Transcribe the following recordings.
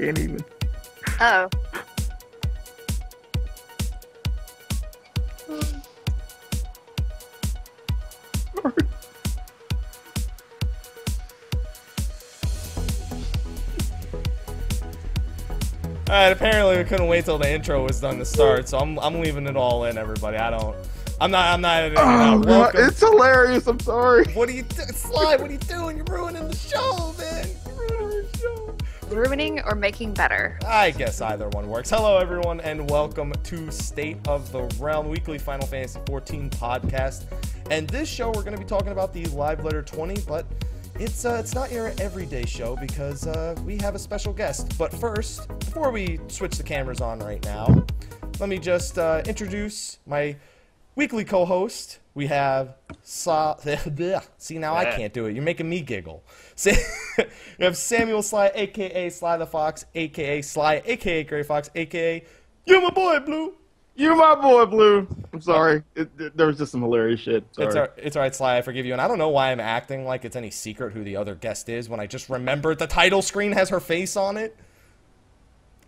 can't even. Oh. All right. Apparently, we couldn't wait till the intro was done to start, so I'm I'm leaving it all in, everybody. I don't. I'm not. I'm not editing it Oh, out. Welcome. it's hilarious. I'm sorry. What are you do- Slide? What are you doing? You're ruining the show, Ruining or making better? I guess either one works. Hello, everyone, and welcome to State of the Realm Weekly Final Fantasy XIV podcast. And this show, we're going to be talking about the Live Letter 20, but it's uh, it's not your everyday show because uh, we have a special guest. But first, before we switch the cameras on right now, let me just uh, introduce my weekly co-host. We have Sa- See now I can't do it. You're making me giggle. Sa- we have Samuel Sly, aka Sly the Fox, aka Sly, aka Gray Fox, aka You're my boy Blue. You're my boy, Blue. I'm sorry. It, it- there was just some hilarious shit. Sorry. It's all, it's all right, Sly. I forgive you. And I don't know why I'm acting like it's any secret who the other guest is when I just remembered the title screen has her face on it.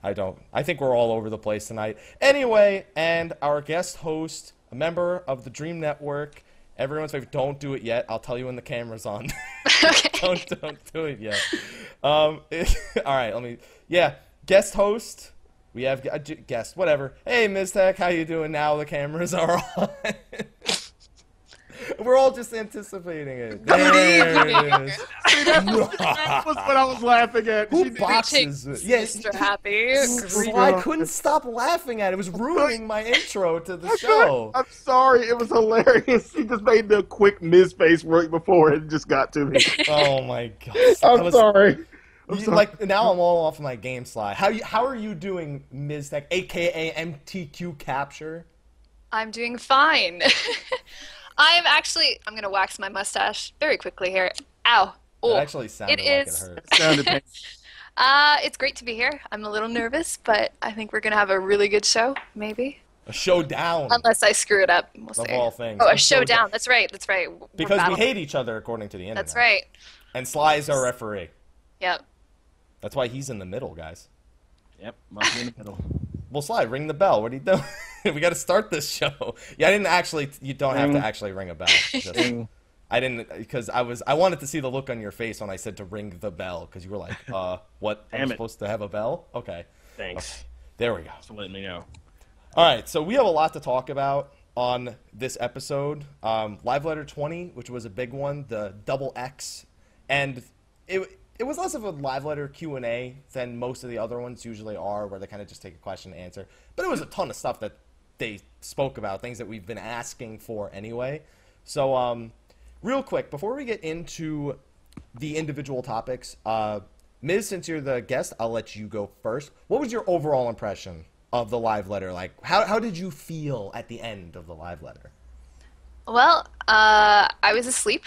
I don't. I think we're all over the place tonight. Anyway, and our guest host, a member of the Dream Network, everyone's favorite. Don't do it yet. I'll tell you when the camera's on. okay. don't don't do it yet. Um, all right, let me. Yeah, guest host. We have uh, j- guest, whatever. Hey, Miztech, how you doing now? The cameras are on. We're all just anticipating it. There it is. That was what I was laughing at. Who She boxes it? Yes. Mr. Happy. So I couldn't stop laughing at it. It was ruining my intro to the show. I'm sorry. It was hilarious. She just made the quick Ms. face right before it just got to me. Oh my god. I'm was- sorry. I'm You- sorry. like now I'm all off my game slide. How you how are you doing, Ms. Tech, aka MTQ capture? I'm doing fine. I'm actually. I'm gonna wax my mustache very quickly here. Ow. Oh. It actually sounded it like is- it hurt. Sounded pain- Uh, it's great to be here. I'm a little nervous, but I think we're gonna have a really good show. Maybe, A showdown unless I screw it up. We'll of see. all things. Oh, A a showdown. That's right. That's right. We're Because we hate each other according to the internet. That's right. And Sly is our referee. Yep. That's why he's in the middle, guys. Yep, monkey in the middle. Well, Sly, ring the bell. What are you doing? we got to start this show. Yeah, I didn't actually. You don't have to actually ring a bell. Just- I didn't because I was. I wanted to see the look on your face when I said to ring the bell because you were like, "Uh, what? I'm Damn it. supposed to have a bell? Okay, Thanks there we go." for letting me know. All right, so we have a lot to talk about on this episode. Um, Live Letter 20, which was a big one, the double X, and it it was less of a live letter Q and A than most of the other ones usually are, where they kind of just take a question and answer. But it was a ton of stuff that they spoke about, things that we've been asking for anyway. So, um, real quick before we get into the individual topics, uh, Ms. Since you're the guest, I'll let you go first. What was your overall impression of the live letter? Like, how how did you feel at the end of the live letter? Well, uh, I was asleep,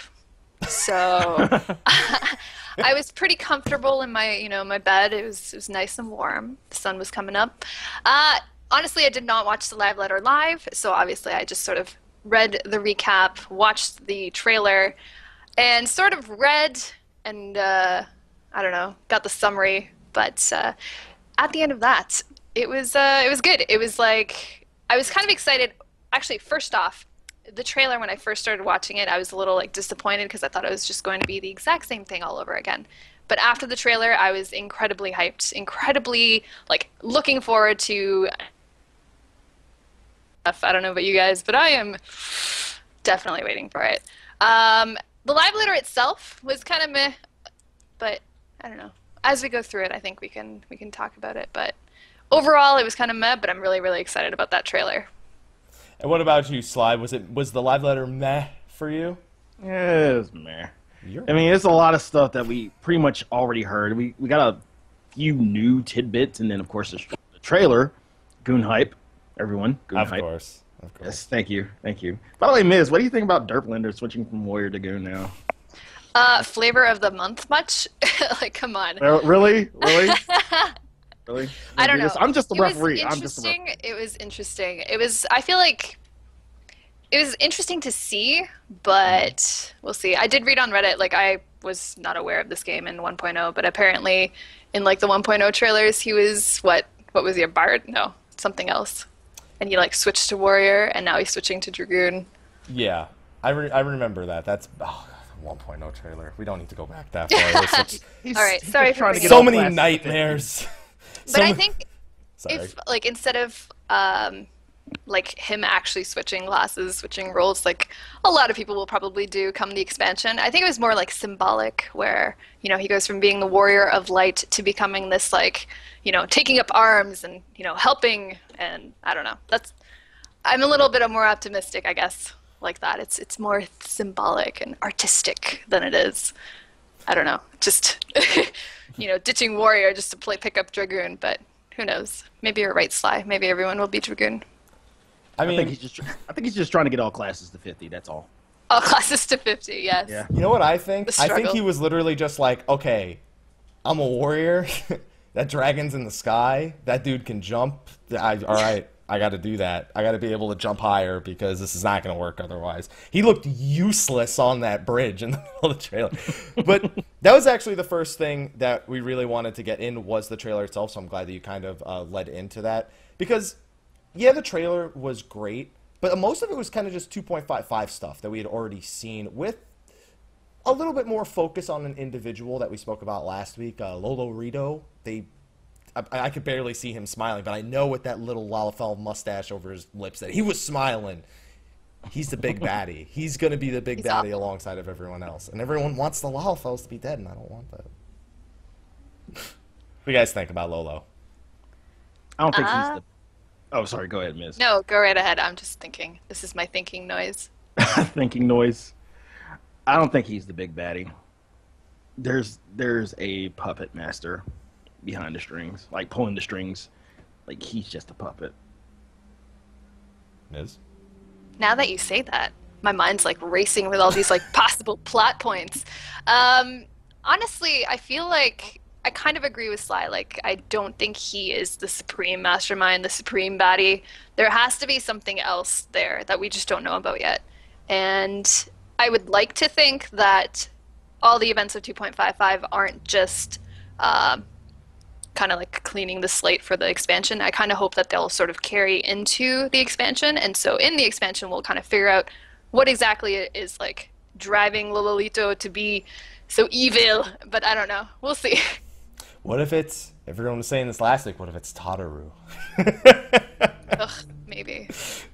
so I was pretty comfortable in my, you know, my bed. It was it was nice and warm. The sun was coming up. Uh, honestly, I did not watch the live letter live, so obviously I just sort of read the recap, watched the trailer, and sort of read and uh, I don't know, got the summary. But uh, at the end of that, it was uh, it was good. It was like I was kind of excited. Actually, first off, the trailer when I first started watching it, I was a little like disappointed because I thought it was just going to be the exact same thing all over again. But after the trailer, I was incredibly hyped, incredibly like looking forward to. I don't know about you guys, but I am definitely waiting for it. Um, the live letter itself was kind of meh, but I don't know. As we go through it, I think we can we can talk about it. But overall, it was kind of meh. But I'm really really excited about that trailer. And what about you, Sly? Was it was the live letter meh for you? Yes, man. You're I mean, it's a lot of stuff that we pretty much already heard. We we got a few new tidbits, and then of course the, the trailer, Goon hype, everyone. Goon of hype. course, of course. Yes, thank you, thank you. By the way, Miz, what do you think about Derplander switching from Warrior to Goon now? Uh, flavor of the month much? like, come on. Well, really, really, really? I don't know. I'm just the it was referee. I'm just the interesting. It was interesting. It was. I feel like it was interesting to see, but we'll see. I did read on Reddit. Like I was not aware of this game in 1.0, but apparently in like the 1.0 trailers, he was what? What was he a bard? No, something else. And he like switched to warrior, and now he's switching to dragoon. Yeah, I, re- I remember that. That's oh, 1.0 trailer. We don't need to go back that far. There's such- All right, sorry for trying to bringing get so all many classes to nightmares. But So I think Sorry. if like instead of um, like him actually switching classes, switching roles, like a lot of people will probably do come the expansion. I think it was more like symbolic, where you know he goes from being the warrior of light to becoming this like you know taking up arms and you know helping, and I don't know. That's I'm a little bit more optimistic, I guess, like that. It's it's more symbolic and artistic than it is. I don't know, just you know, ditching warrior just to play pick up dragoon. But who knows? Maybe you're right, Sly. Maybe everyone will be dragoon. I I think he's just. I think he's just trying to get all classes to fifty. That's all. All classes to 50. Yes. Yeah. you know what I think? I think he was literally just like, okay, I'm a warrior. that dragon's in the sky. That dude can jump. I, all right, I got to do that. I got to be able to jump higher because this is not going to work otherwise. He looked useless on that bridge in the middle of the trailer. But that was actually the first thing that we really wanted to get in was the trailer itself. So I'm glad that you kind of uh, led into that because yeah, the trailer was great, but most of it was kind of just 2.55 stuff that we had already seen with a little bit more focus on an individual that we spoke about last week, uh, Lolorito. They, I, I could barely see him smiling, but I know with that little Lalafell mustache over his lips that he was smiling. He's the big baddie. He's going to be the big He's baddie awful. alongside of everyone else, and everyone wants the Lalafells to be dead, and I don't want that. what do you guys think about Lolo? I don't think Uh, he's the. Oh, sorry. Go ahead, Miss. No, go right ahead. I'm just thinking. This is my thinking noise. thinking noise. I don't think he's the big baddie. There's there's a puppet master behind the strings, like pulling the strings. Like he's just a puppet. Miz? Now that you say that, my mind's like racing with all these like possible plot points. Um, honestly, I feel like I kind of agree with Sly. Like, I don't think he is the supreme mastermind, the supreme baddie. There has to be something else there that we just don't know about yet. And I would like to think that all the events of 2.55 aren't just um, kind of like cleaning the slate for the expansion. I kind of hope that they'll sort of carry into the expansion, and so in the expansion, we'll kind of figure out what exactly it is like driving Lolorito to be so evil. But I don't know. We'll see. What if it's, everyone was saying this last week, what if it's Tataru? Ugh, maybe.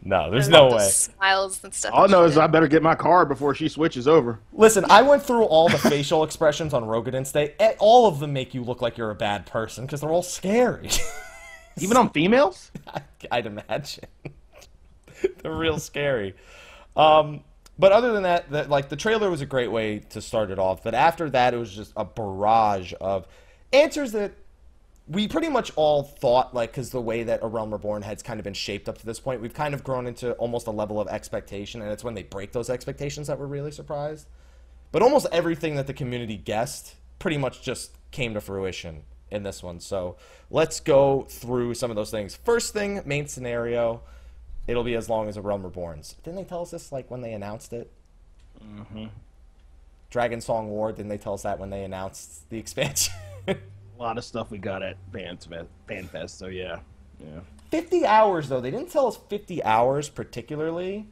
no, there's no way. Smiles and stuff. All I know is. I better get my card before she switches over. Listen, I went through all the facial expressions on Roegadyn Day. and All of them make you look like you're a bad person because they're all scary. Even on females? I'd imagine. they're real scary. Um, but other than that, that, like the trailer was a great way to start it off. But after that, it was just a barrage of answers that we pretty much all thought, like, because the way that A Realm Reborn has kind of been shaped up to this point, we've kind of grown into almost a level of expectation, and it's when they break those expectations that we're really surprised. But almost everything that the community guessed pretty much just came to fruition in this one. So let's go through some of those things. First thing, main scenario, it'll be as long as A Realm Reborns. Didn't they tell us this, like, when they announced it? Mm-hmm. Dragon Song War, didn't they tell us that when they announced the expansion? A lot of stuff we got at FanFest, FanFest so yeah. Yeah. 50 hours though they didn't tell us 50 hours particularly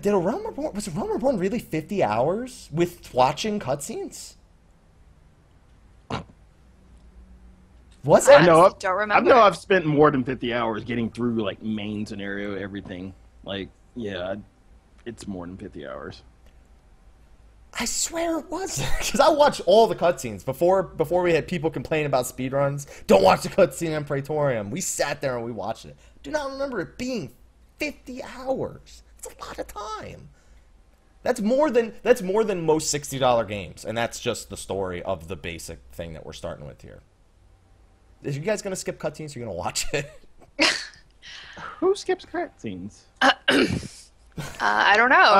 did a realm reborn was a realm reborn really 50 hours with watching cutscenes was it I know. I've, Don't remember. I know. I've spent more than fifty hours getting through like main scenario, everything. Like, yeah, it's more than fifty hours. I swear it was because I watched all the cutscenes before before we had people complain about speedruns. Don't watch the cutscene in Praetorium. We sat there and we watched it. Do not remember it being 50 hours. That's a lot of time. That's more than that's more than most $60 games, and that's just the story of the basic thing that we're starting with here. Is you guys gonna skip cutscenes? Or you gonna watch it? Who skips cutscenes? Uh, I don't know.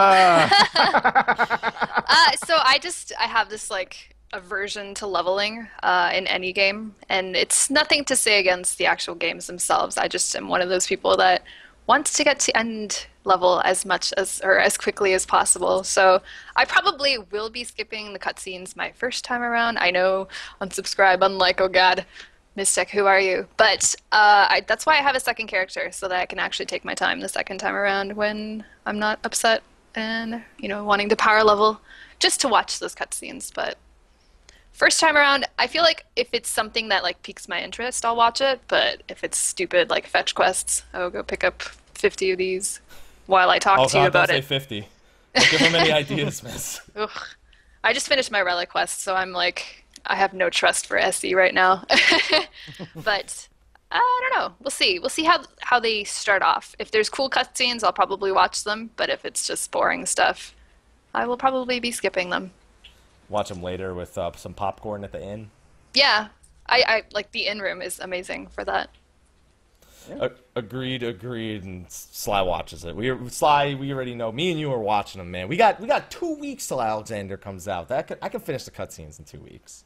Uh, Uh, so I just I have this like aversion to leveling uh, in any game, and it's nothing to say against the actual games themselves. I just am one of those people that wants to get to end level as much as or as quickly as possible. So I probably will be skipping the cutscenes my first time around. I know unsubscribe, unlike oh god, Mystic, who are you? But uh, I, that's why I have a second character so that I can actually take my time the second time around when I'm not upset and you know wanting to power level just to watch those cutscenes. But first time around, I feel like if it's something that like piques my interest, I'll watch it. But if it's stupid like fetch quests, I will go pick up 50 of these while I talk oh, to you about it. say 50. Don't give him any ideas, miss. Ugh. I just finished my relic quest, so I'm like, I have no trust for SE right now. but I don't know. We'll see. We'll see how how they start off. If there's cool cutscenes, I'll probably watch them. But if it's just boring stuff, I will probably be skipping them. Watch them later with uh, some popcorn at the inn. Yeah, I, I like the in room is amazing for that. A- agreed, agreed, and Sly watches it. We Sly, we already know. Me and you are watching them, man. We got we got two weeks till Alexander comes out. That could, I can finish the cutscenes in two weeks.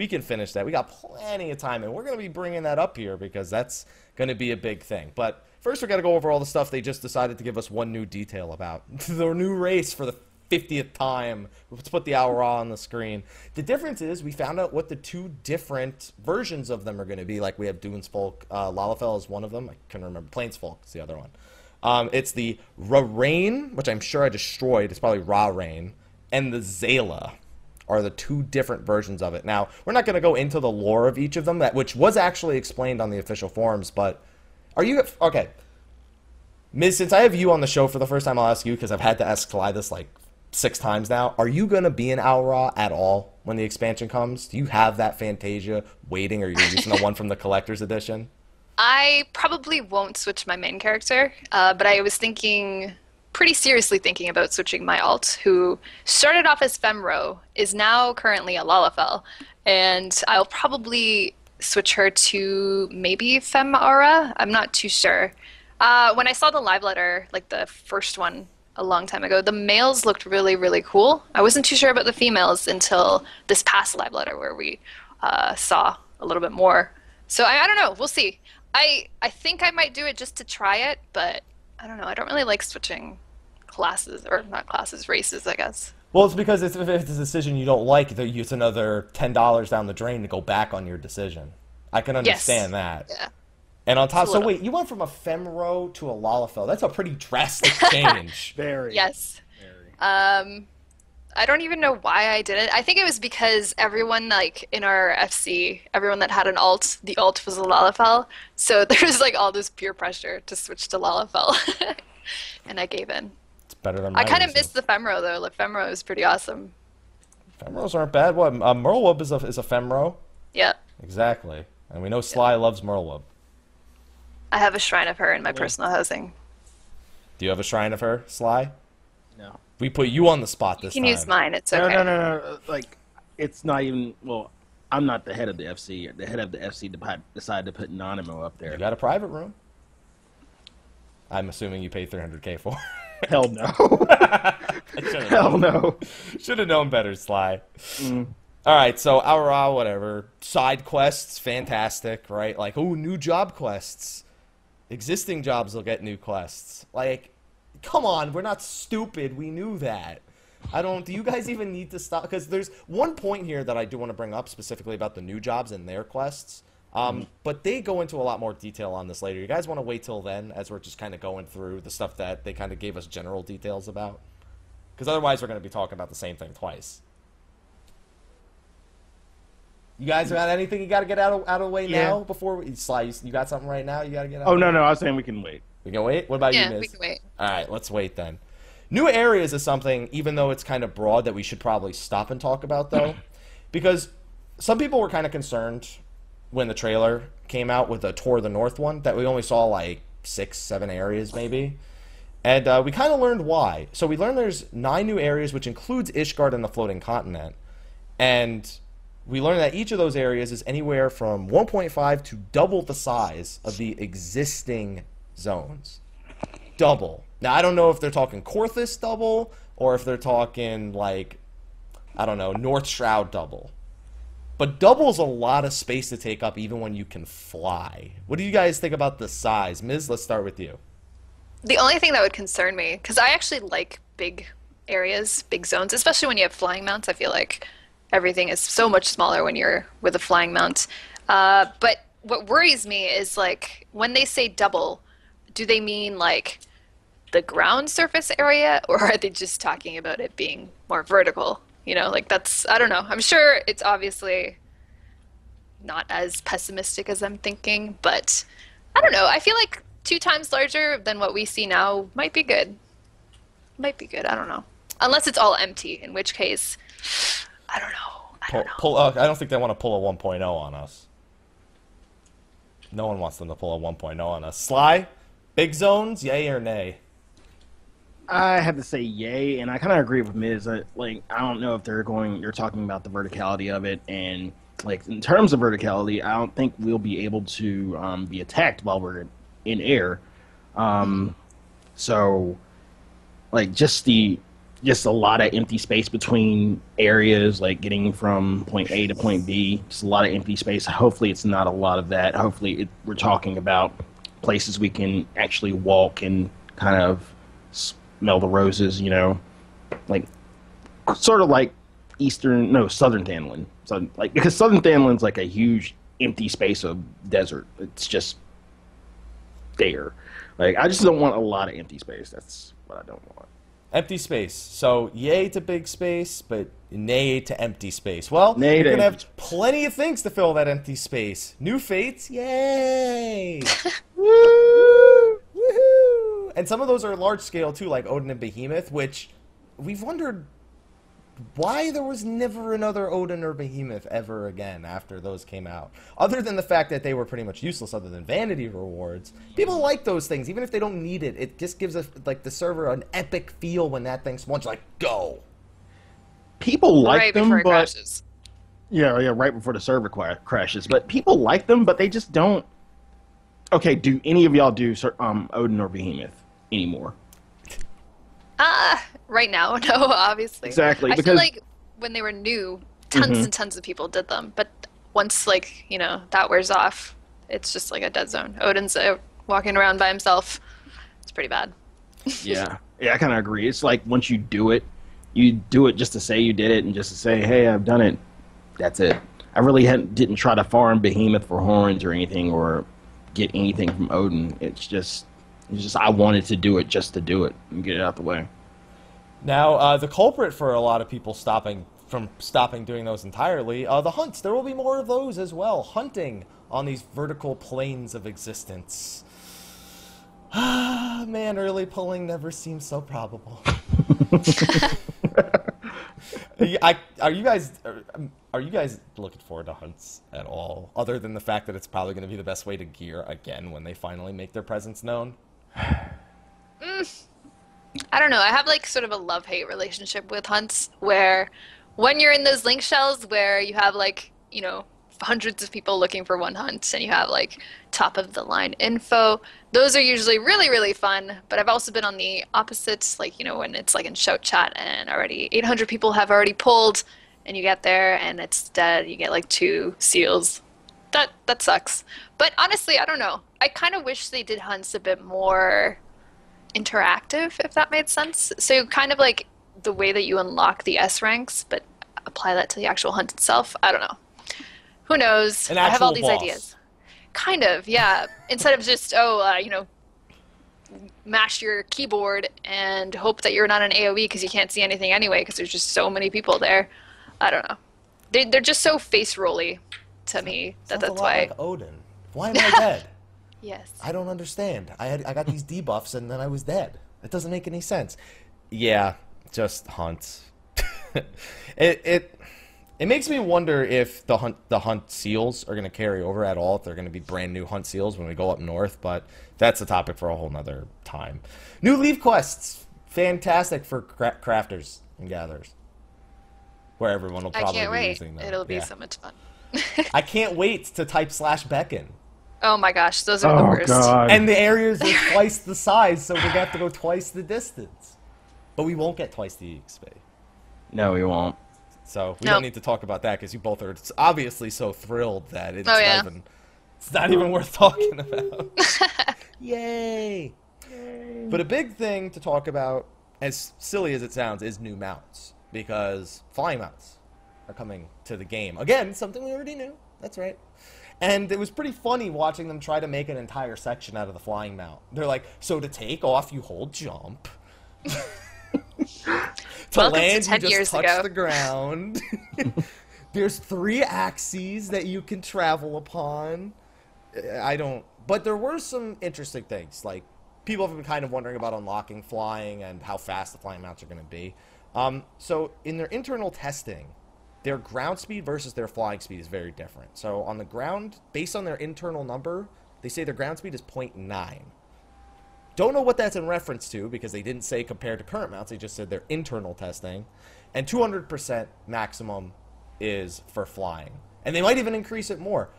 We can finish that. We got plenty of time, and we're gonna be bringing that up here because that's gonna be a big thing. But first, we got to go over all the stuff they just decided to give us one new detail about the new race for the 50th time. Let's put the hour on the screen. The difference is we found out what the two different versions of them are going to be. Like we have Dunes Folk, uh, Lalafell is one of them. I can remember. Plains Folk is the other one. Um, it's the Rarain, which I'm sure I destroyed. It's probably Ra Rain, and the Xaela are the two different versions of it. Now we're not going to go into the lore of each of them, that which was actually explained on the official forums. But are you okay? Miz, since I have you on the show for the first time, I'll ask you because I've had to ask Kalai this like six times now. Are you going to be in Au Ra at all when the expansion comes? Do you have that Fantasia waiting, or are you using the one from the collector's edition? I probably won't switch my main character, uh, but I was thinking, pretty seriously thinking about switching my alt, who started off as Femro, is now currently a Lalafell, and I'll probably switch her to maybe Femara. I'm not too sure. Uh, when I saw the live letter, like the first one a long time ago, the males looked really, really cool. I wasn't too sure about the females until this past live letter where we uh, saw a little bit more. So I, I don't know. We'll see. I I think I might do it just to try it, but I don't know. I don't really like switching classes or not classes, races. I guess. Well, it's because it's, if it's a decision you don't like, that it's another ten dollars down the drain to go back on your decision. I can understand that. Yeah. And on top, so wait, you went from a Femro to a Lalafell. That's a pretty drastic change. Very. Yes. Very. Um, I don't even know why I did it. I think it was because everyone like in our FC, everyone that had an alt, the alt was a Lalafell. So there was like all this peer pressure to switch to Lalafell, and I gave in. it's better than I kind of reason. missed the Femro though. Like Femro is pretty awesome. Femros aren't bad. What? Uh, Merlwyb is a is a Femro. Yeah, Exactly. And we know Sly loves Merlwyb. I have a shrine of her in my personal housing. Do you have a shrine of her, Sly? No. We put you on the spot this You this can time. use mine. It's okay. no, no, no. no. Like, it's not even. Well, I'm not the head of the FC. The head of the FC decided to put Nanamo up there. You got a private room. I'm assuming you paid 300k for. Hell no. Hell Hell no. Should have known better, Sly. Mm. All right, so Au Ra, uh, whatever. Side quests, fantastic, right? Like, oh, new job quests. Existing jobs will get new quests. Like, come on, we're not stupid. We knew that. I don't. Do you guys even need to stop? Because there's one point here that I do want to bring up specifically about the new jobs and their quests. Um, But they go into a lot more detail on this later. You guys want to wait till then, as we're just kind of going through the stuff that they kind of gave us general details about? Because otherwise, we're going to be talking about the same thing twice. You guys got anything you got to get out of out of the way Yeah. now before we slice? You, got something right now? You got to get out. Oh of the no, no. I was saying we can wait. We can wait. What about Yeah, you, Miz? we can wait. All right, let's wait then. New areas is something, even though it's kind of broad, that we should probably stop and talk about, though, because some people were kind of concerned when the trailer came out with the Tour of the North one that we only saw like six, seven areas maybe. And uh, we kind of learned why. So we learned there's nine new areas, which includes Ishgard and the floating continent. And we learned that each of those areas is anywhere from 1.5 to double the size of the existing zones. Double. Now, I don't know if they're talking Coerthas double or if they're talking, like, I don't know, North Shroud double. But double's a lot of space to take up even when you can fly. What do you guys think about the size? Miz, let's start with you. The only thing that would concern me, because I actually like big areas, big zones, especially when you have flying mounts. I feel like everything is so much smaller when you're with a flying mount. Uh, but what worries me is like when they say double, do they mean like the ground surface area, or are they just talking about it being more vertical? You know, like that's I don't know. I'm sure it's obviously not as pessimistic as I'm thinking, but I don't know. I feel like two times larger than what we see now might be good. Might be good. I don't know. Unless it's all empty, in which case, I don't know. I Pull, don't know. pull, uh, I don't think they want to pull a 1.0 on us. No one wants them to pull a 1.0 on us. Sly, big zones, yay or nay? I have to say yay, and I kind of agree with Miz. I, like, I don't know if they're going. You're talking about the verticality of it, and like in terms of verticality, I don't think we'll be able to um, be attacked while we're in air. Um, so, like, just the just a lot of empty space between areas, like getting from point A to point B. Just a lot of empty space. Hopefully, it's not a lot of that. Hopefully, it, we're talking about places we can actually walk and kind of smell the roses. You know, like sort of like eastern, no, southern Thanalan. So, like because southern Thanalan's like a huge empty space of desert. It's just there. Like I just don't want a lot of empty space. That's what I don't want. Empty space. So yay to big space, but nay to empty space. Well, Nay you're gonna have plenty of things to fill that empty space. New fates, yay! Woo! Woohoo! And some of those are large scale too, like Odin and Behemoth, which we've wondered why there was never another Odin or Behemoth ever again after those came out. Other than the fact that they were pretty much useless other than vanity rewards. People like those things, even if they don't need it. It just gives us like the server an epic feel when that thing spawns like go. People like right them, but crashes. yeah, yeah, right before the server qua- crashes. But people like them, but they just don't. Okay, do any of y'all do um Odin or Behemoth anymore? Ah, right now, no, obviously. Exactly, I feel because- like when they were new, tons Mhm. and tons of people did them, but once like you know that wears off, it's just like a dead zone. Odin's uh, walking around by himself. It's pretty bad. Yeah, yeah, I kind of agree. It's like once you do it, you do it just to say you did it and just to say, "Hey, I've done it." That's it. I really hadn't, didn't try to farm Behemoth for horns or anything or get anything from Odin. It's just, it's just I wanted to do it just to do it and get it out the way. Now, uh, the culprit for a lot of people stopping from stopping doing those entirely, uh, the hunts. There will be more of those as well. Hunting on these vertical planes of existence. Ah, man, early pulling never seems so probable. I, are you guys are, you guys looking forward to hunts at all? Other than the fact that it's probably going to be the best way to gear again when they finally make their presence known. I don't know. I have like sort of a love hate relationship with hunts where when you're in those link shells where you have like, you know, hundreds of people looking for one hunt and you have like top of the line info, those are usually really, really fun. But I've also been on the opposite, like, you know, when it's like in shout chat and already 800 people have already pulled and you get there and it's dead, you get like two seals. That, that sucks. But honestly, I don't know. I kind of wish they did hunts a bit more interactive, if that made sense. So kind of like the way that you unlock the S ranks, but apply that to the actual hunt itself. I don't know. Who knows? I have all these boss. ideas. Kind of, yeah. Instead of just oh, uh, you know, mash your keyboard and hope that you're not an AOE because you can't see anything anyway because there's just so many people there. I don't know. They they're just so face rolly to me that Sounds a that's lot why. like Odin. Why am I dead? yes. I don't understand. I had I got these debuffs and then I was dead. It doesn't make any sense. Yeah, just hunt. it it it makes me wonder if the hunt the hunt seals are going to carry over at all. If they're going to be brand new hunt seals when we go up north, but that's a topic for a whole nother time. New leaf quests, fantastic for cra- crafters and gatherers, where everyone will probably I probably can't be wait. using them. It'll be Yeah. so much fun. I can't wait to type slash beckon. Oh my gosh, those are the Oh worst. God! And the areas are twice the size, so we're gonna have to go twice the distance. But we won't get twice the XP. no, we won't. So we No. don't need to talk about that because you both are obviously so thrilled that it's Oh, yeah. not even it's not even worth talking about. Yay! But a big thing to talk about, as silly as it sounds, is new mounts because flying mounts are coming to the game again. Something we already knew. That's right. And it was pretty funny watching them try to make an entire section out of the flying mount. They're like, so to take off, you hold jump. to Welcome to land, 10 you just touch ago. the ground. There's three axes that you can travel upon. I don't. But there were some interesting things. Like people have been kind of wondering about unlocking flying and how fast the flying mounts are going to be. Um, so in their internal testing, their ground speed versus their flying speed is very different. So on the ground, based on their internal number, they say their ground speed is 0.9. Don't know what that's in reference to because they didn't say compared to current mounts. They just said their internal testing. And 200% maximum is for flying. And they might even increase it more.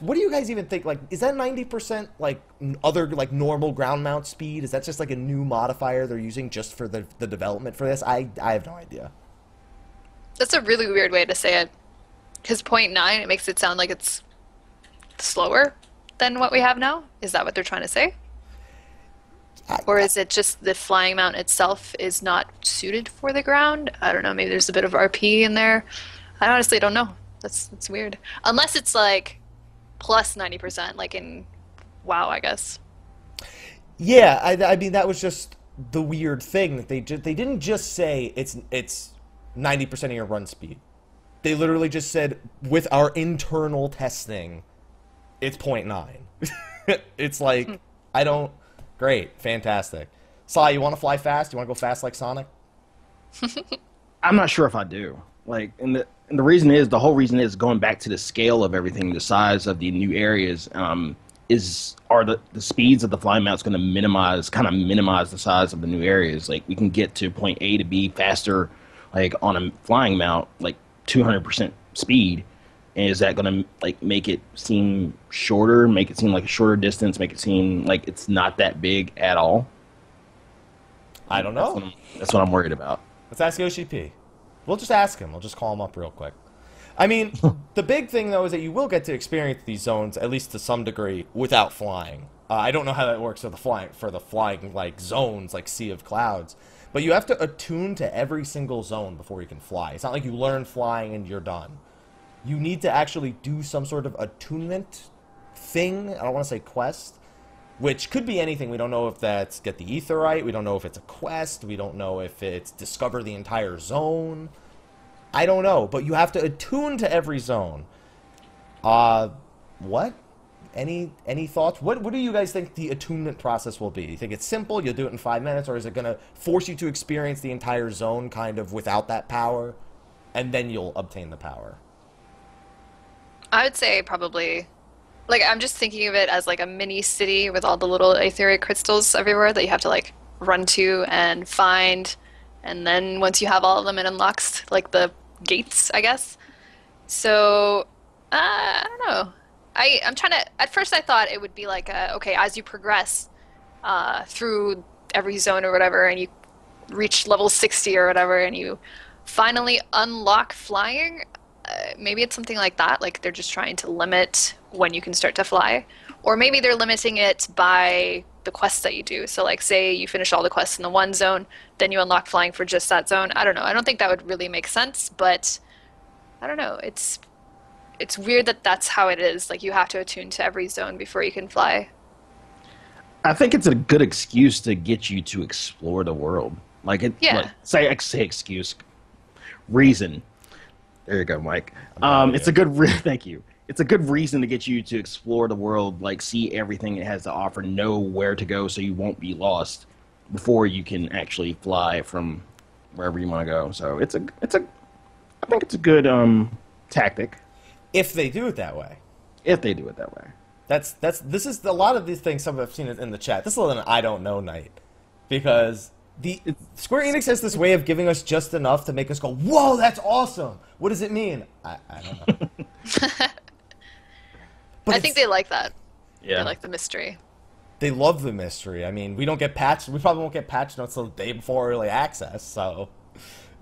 What do you guys even think? Like, is that 90% like other like normal ground mount speed? Is that just like a new modifier they're using just for the, the development for this? I, I have no idea. That's a really weird way to say it. Because point 0.9, it makes it sound like it's slower than what we have now. Is that what they're trying to say? I- Or is it just the flying mount itself is not suited for the ground? I don't know. Maybe there's a bit of RP in there. I honestly don't know. That's that's weird. Unless it's like plus ninety percent, like in WoW, I guess. Yeah, I, I mean that was just the weird thing that they ju- they didn't just say it's it's ninety percent of your run speed. They literally just said with our internal testing, it's 0.9. it's like hmm. I don't. Great, fantastic. Sly, you want to fly fast? You want to go fast like Sonic? I'm not sure if I do. Like, in the and the reason is the whole reason is going back to the scale of everything, the size of the new areas. Um, is are the the speeds of the flying mounts going to minimize, kind of minimize the size of the new areas? Like, we can get to point A to B faster, like on a flying mount, like 200 percent speed. And is that going to like make it seem shorter, make it seem like a shorter distance, make it seem like it's not that big at all? I don't That's know. what I'm, that's what I'm worried about. Let's ask Yoshi P. We'll just ask him. We'll just call him up real quick. I mean, the big thing though is that you will get to experience these zones at least to some degree without flying. Uh, I don't know how that works for the flying for the flying like zones like Sea of Clouds, but you have to attune to every single zone before you can fly. It's not like you learn flying and you're done. You need to actually do some sort of attunement thing. I don't want to say quest, which could be anything. We don't know if that's get the aetheryte. We don't know if it's a quest. We don't know if it's discover the entire zone. I don't know, but you have to attune to every zone. Uh, what? Any any thoughts? What what do you guys think the attunement process will be? You think it's simple? You'll do it in five minutes, or is it gonna force you to experience the entire zone kind of without that power, and then you'll obtain the power? I would say probably like I'm just thinking of it as like a mini city with all the little aetheric crystals everywhere that you have to like run to and find and then once you have all of them it unlocks like the gates, I guess. So uh, I don't know. I I'm trying to at first I thought it would be like a, okay, as you progress uh, through every zone or whatever and you reach level 60 or whatever and you finally unlock flying uh, maybe it's something like that like they're just trying to limit when you can start to fly. Or maybe they're limiting it by the quests that you do. So like say you finish all the quests in the one zone then you unlock flying for just that zone. I don't know. I don't think that would really make sense but i don't know. It's it's weird that that's how it is. Like you have to attune to every zone before you can fly. I think it's a good excuse to get you to explore the world. Like it, Yeah. like, say, say excuse, reason. There you go, Mike. Um, it's a good. Re- thank you. It's a good reason to get you to explore the world, like see everything it has to offer, know where to go, so you won't be lost before you can actually fly from wherever you want to go. So it's a, it's a, I think it's a good um tactic If they do it that way. if they do it that way. That's that's this is a lot of these things. Some of I've seen it in the chat. This is an I don't know night because the Square Enix has this way of giving us just enough to make us go, "Whoa, that's awesome!" What does it mean? I, I don't know. But i think they like that Yeah. they like the mystery they love the mystery. I mean, we don't get patched. We probably won't get patched until the day before early access. So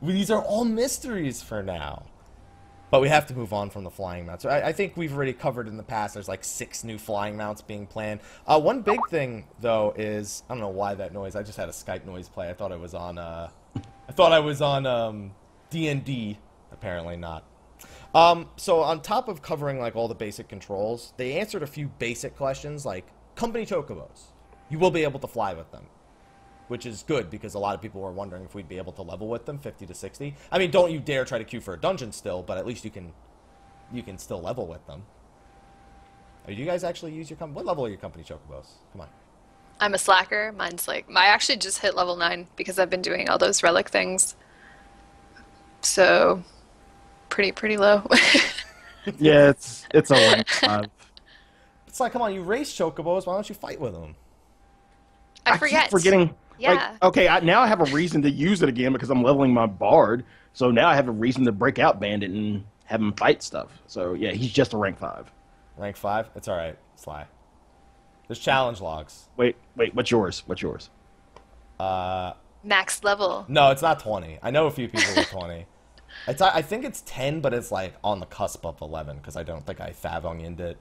these are all mysteries for now. But we have to move on from the flying mounts. I, I think we've already covered in the past. There's like six new flying mounts being planned. Uh, one big thing though is I don't know why that noise. I just had a Skype noise play. I thought I was on. Uh, I thought I was on um, D&D. Apparently not. Um, so on top of covering like all the basic controls, they answered a few basic questions like company chocobos. You will be able to fly with them, which is good because a lot of people were wondering if we'd be able to level with them 50 to 60. I mean, don't you dare try to queue for a dungeon still, but at least you can you can still level with them. Are you guys actually use your company? What level are your company chocobos? Come on. I'm a slacker. Mine's like I actually just hit level nine because I've been doing all those relic things. So, pretty pretty low. Yeah, it's it's a rank five. It's like, come on, you race chocobos. Why don't you fight with them? I forget. keep forgetting. Yeah. Like, okay, I, now I have a reason to use it again because I'm leveling my bard. So now I have a reason to break out Bandit and have him fight stuff. So yeah, he's just a rank five. Rank five. It's all right. Sly. There's challenge logs. Wait, wait, what's yours? What's yours? Uh, Max level. no, it's not 20. I know a few people with 20. It's I think it's 10, but it's like on the cusp of 11 because I don't think I favonged it.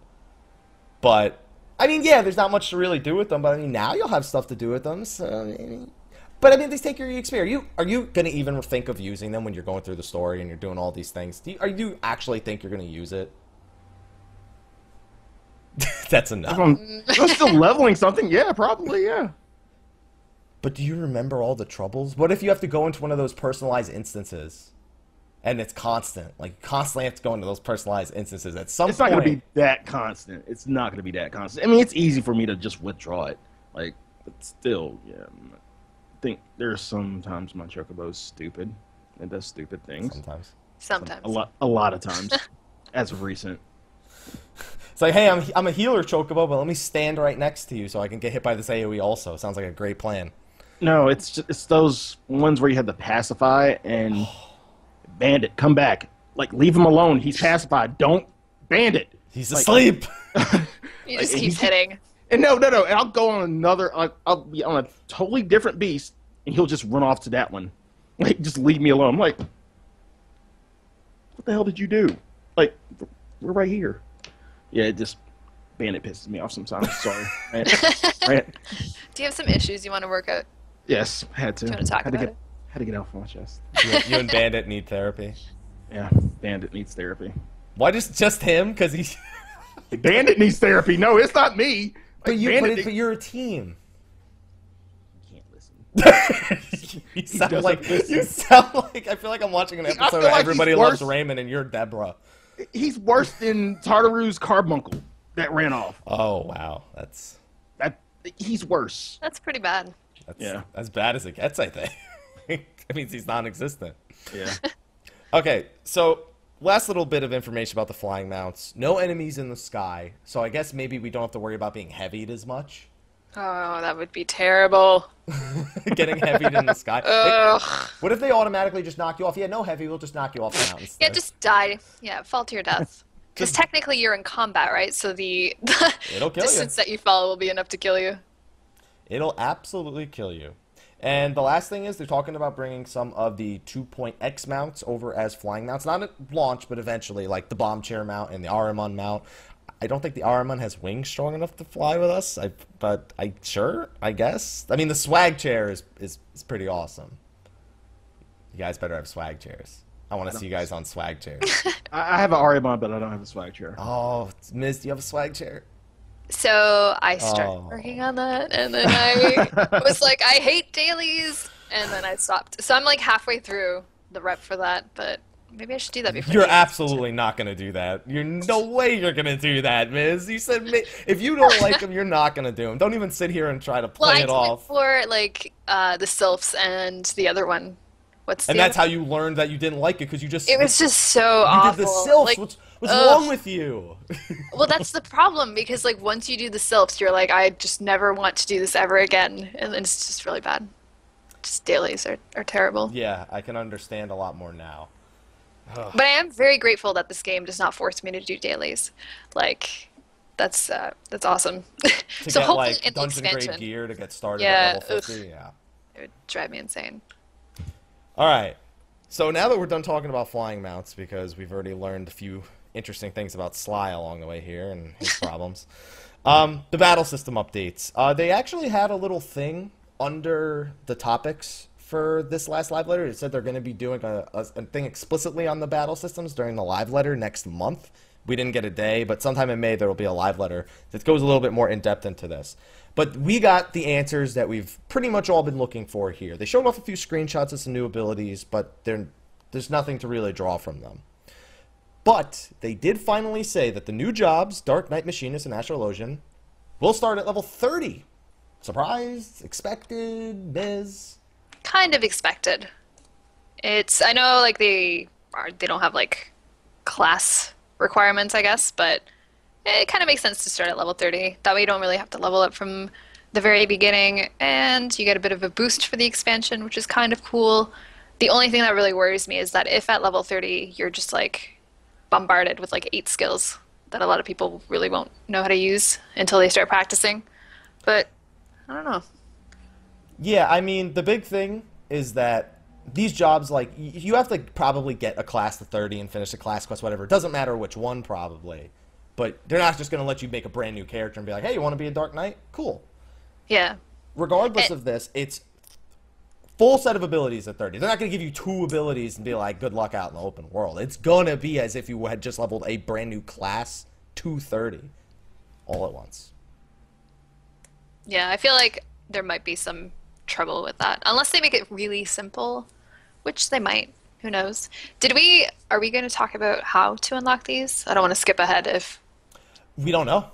But I mean, yeah, there's not much to really do with them. But I mean, now you'll have stuff to do with them. So, I mean- but I mean, they take your EXP. Are you are you gonna even think of using them when you're going through the story and you're doing all these things? Do you, are you actually think you're gonna use it? That's enough. If I'm, if I'm still leveling something, yeah, probably, yeah. But do you remember all the troubles? What if you have to go into one of those personalized instances? And it's constant. Like, constantly have to go into those personalized instances. At some point. It's not point, going to be that constant. It's not going to be that constant. I mean, it's easy for me to just withdraw it. Like, but still, yeah. I'm not- I think there's sometimes my chocobo's stupid. It does stupid things. sometimes. Sometimes. A lot, a lot of times, as of recent. It's like, hey, I'm, I'm a healer chocobo, but let me stand right next to you so I can get hit by this AoE also. Sounds like a great plan. No, it's just, it's those ones where you have to pacify and bandit come back. Like leave him alone. He's pacified. Don't bandit. He's Like- asleep. he just Like, keep he- hitting. And no, no, no. And I'll go on another. I'll, I'll be on a totally different beast, and he'll just run off to that one. Like just leave me alone. I'm like, what the hell did you do? Like, we're right here. Yeah, it just bandit pisses me off sometimes. Sorry. Right. right. Do you have some issues you want to work out? Yes, had to. Do you wanna talk had to about get it? Had to get off my chest. you, you and Bandit need therapy. Yeah, bandit needs therapy. Why just just him? Because he. Bandit needs therapy. No, it's not me. But Like, you, but, Bandit it, but you're a team. You can't listen. you sound doesn't like listen. you sound like I feel like I'm watching an episode feel of like he's Everybody Loves. Raymond and you're Deborah. He's worse than Tataru's carbuncle that ran off. Oh wow, that's That he's worse. That's pretty bad. that's Yeah. as bad as it gets. I think. it means he's non-existent. Yeah. Okay, so last little bit of information about the flying mounts. No enemies in the sky, so I guess maybe we don't have to worry about being heavied as much. Oh, that would be terrible. Getting heavied in the sky. Ugh. What if they automatically just knock you off? Yeah, no heavy, we'll just knock you off the mountain. Yeah, just die. Yeah, fall to your death. Because technically you're in combat, right? So the, the It'll kill you. distance that you fall will be enough to kill you. It'll absolutely kill you. And the last thing is they're talking about bringing some of the 2.x mounts over as flying mounts. Not at launch, but eventually, like the bomb chair mount and the Ahriman mount. I don't think the Ahriman has wings strong enough to fly with us. I, but I sure, I guess. I mean, the swag chair is, is, is pretty awesome. You guys better have swag chairs. I want to see you guys on swag chairs. I, I have an Ahriman, but I don't have a swag chair. oh, Miz, do you have a swag chair? So I started Oh. working on that, and then I was like, I hate dailies, and then I stopped. So I'm like halfway through the rep for that, but maybe I should do that before. You're absolutely not gonna do that. You're no way you're gonna do that, Miz. You said if you don't like them, you're not gonna do them. Don't even sit here and try to Well, play I it did off. for like uh, the sylphs and the other one. What's and that's other- how you learned that you didn't like it because you just It was just so you awful. did the sylphs. Like, what's what's ugh. wrong with you? well, that's the problem because like once you do the sylphs, you're like, I just never want to do this ever again, and it's just really bad. Just dailies are, are terrible. yeah, I can understand a lot more now. But I am very grateful that this game does not force me to do dailies. Like, that's uh, that's awesome. To so get hopefully like in the dungeon grade expansion, gear to get started Yeah, at level 50. Yeah. it would drive me insane. All right. So now that we're done talking about flying mounts, because we've already learned a few interesting things about Sly along the way here and his problems, um, the battle system updates. Uh, they actually had a little thing under the topics for this last live letter. It said they're going to be doing a, a, a thing explicitly on the battle systems during the live letter next month. We didn't get a day, but sometime in May there will be a live letter that goes a little bit more in depth into this. But we got the answers that we've pretty much all been looking for here. They showed off a few screenshots of some new abilities, but there's nothing to really draw from them. But they did finally say that the new jobs, Dark Knight Machinist and Astrologian, will start at level 30. Surprised? Expected? Biz? Kind of expected. It's I know like they are they don't have like class requirements, I guess, but it kind of makes sense to start at level 30. That way you don't really have to level up from the very beginning, and you get a bit of a boost for the expansion, which is kind of cool. The only thing that really worries me is that if at level 30 you're just like bombarded with like eight skills that a lot of people really won't know how to use until they start practicing. But I don't know. Yeah, I mean, the big thing is that these jobs, like, you have to probably get a class to 30 and finish a class quest, whatever. It doesn't matter which one, probably. But they're not just going to let you make a brand new character and be like, hey, you want to be a Dark Knight? Cool. Yeah. Regardless it, of this, it's full set of abilities at 30. They're not going to give you two abilities and be like, good luck out in the open world. It's going to be as if you had just leveled a brand new class to 30 all at once. Yeah, I feel like there might be some trouble with that. Unless they make it really simple, which they might. Who knows? Did we are we going to talk about how to unlock these? I don't want to skip ahead if we don't know.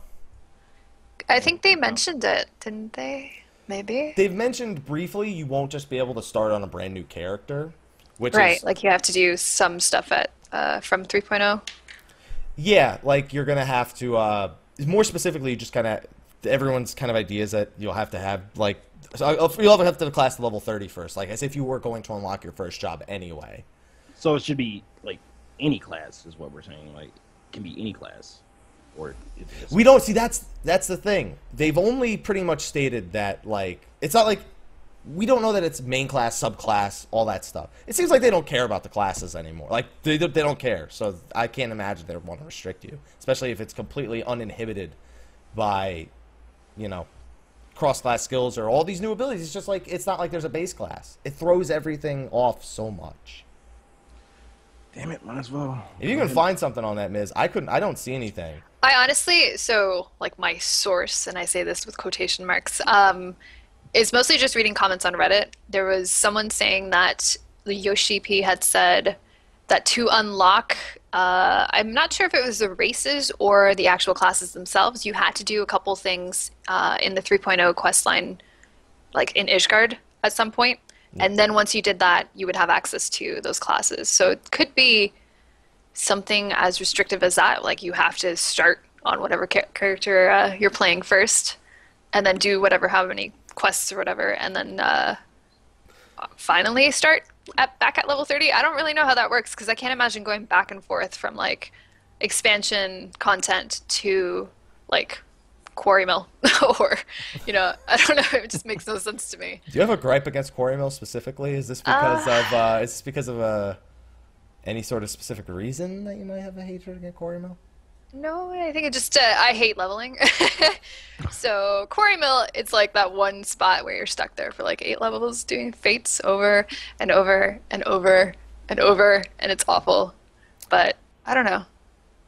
I think they mentioned it, didn't they? Maybe. They've mentioned briefly you won't just be able to start on a brand new character, which right, is, like you have to do some stuff at uh, from 3.0. Yeah, like you're gonna have to. Uh, more specifically, just kind of everyone's kind of ideas that you'll have to have like so you'll have to have a class to level 30 first, like as if you were going to unlock your first job anyway. So it should be like any class is what we're saying. Like can be any class or we don't see that's that's the thing. They've only pretty much stated that like it's not like we don't know that it's main class, subclass, all that stuff. It seems like they don't care about the classes anymore. Like they they don't care. So I can't imagine they want to restrict you, especially if it's completely uninhibited by, you know, cross class skills or all these new abilities. It's just like it's not like there's a base class. It throws everything off so much. Damn it, might as well. If you can find something on that, Miz, I couldn't. I don't see anything. I honestly, so like my source, and I say this with quotation marks, um, is mostly just reading comments on Reddit. There was someone saying that the Yoshi P had said that to unlock, uh, I'm not sure if it was the races or the actual classes themselves, you had to do a couple things uh, in the 3.0 quest line, like in Ishgard at some point. And then once you did that, you would have access to those classes. So it could be something as restrictive as that. Like you have to start on whatever ca- character uh, you're playing first, and then do whatever, how many quests or whatever, and then uh, finally start at, back at level 30. I don't really know how that works because I can't imagine going back and forth from like expansion content to like Quarrymill or you know i don't know it just makes no sense to me do you have a gripe against Quarrymill specifically is this because uh, of uh, is this because of uh, any sort of specific reason that you might have a hatred against Quarrymill? no i think it just uh, i hate leveling so Quarrymill, it's like that one spot where you're stuck there for like eight levels doing fates over and over and over and over and it's awful but i don't know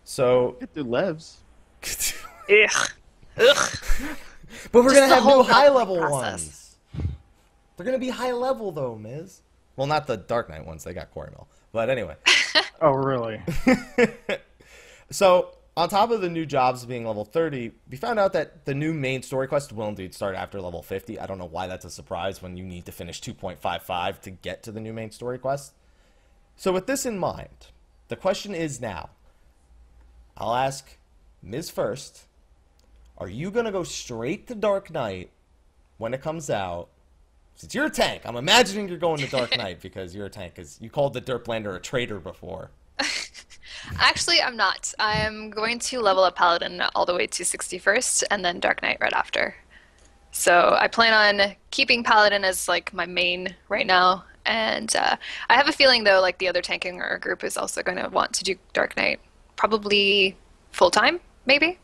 so get through levs Ugh. Ugh. but we're Just gonna have new high level ones. They're gonna be high level though, Miz. Well, not the Dark Knight ones. They got Quarrymill. But anyway. oh, really? so, on top of the new jobs being level 30, we found out that the new main story quest will indeed start after level 50. I don't know why that's a surprise when you need to finish 2.55 to get to the new main story quest. So, with this in mind, the question is now I'll ask Miz first are you going to go straight to Dark Knight when it comes out? Since you're a tank, I'm imagining you're going to Dark Knight because you're a tank, because you called the Derplander a traitor before. Actually, I'm not. I'm going to level up Paladin all the way to 61st, and then Dark Knight right after. So I plan on keeping Paladin as like my main right now, And uh, I have a feeling, though, like the other tanking or group is also going to want to do Dark Knight, probably full time, maybe.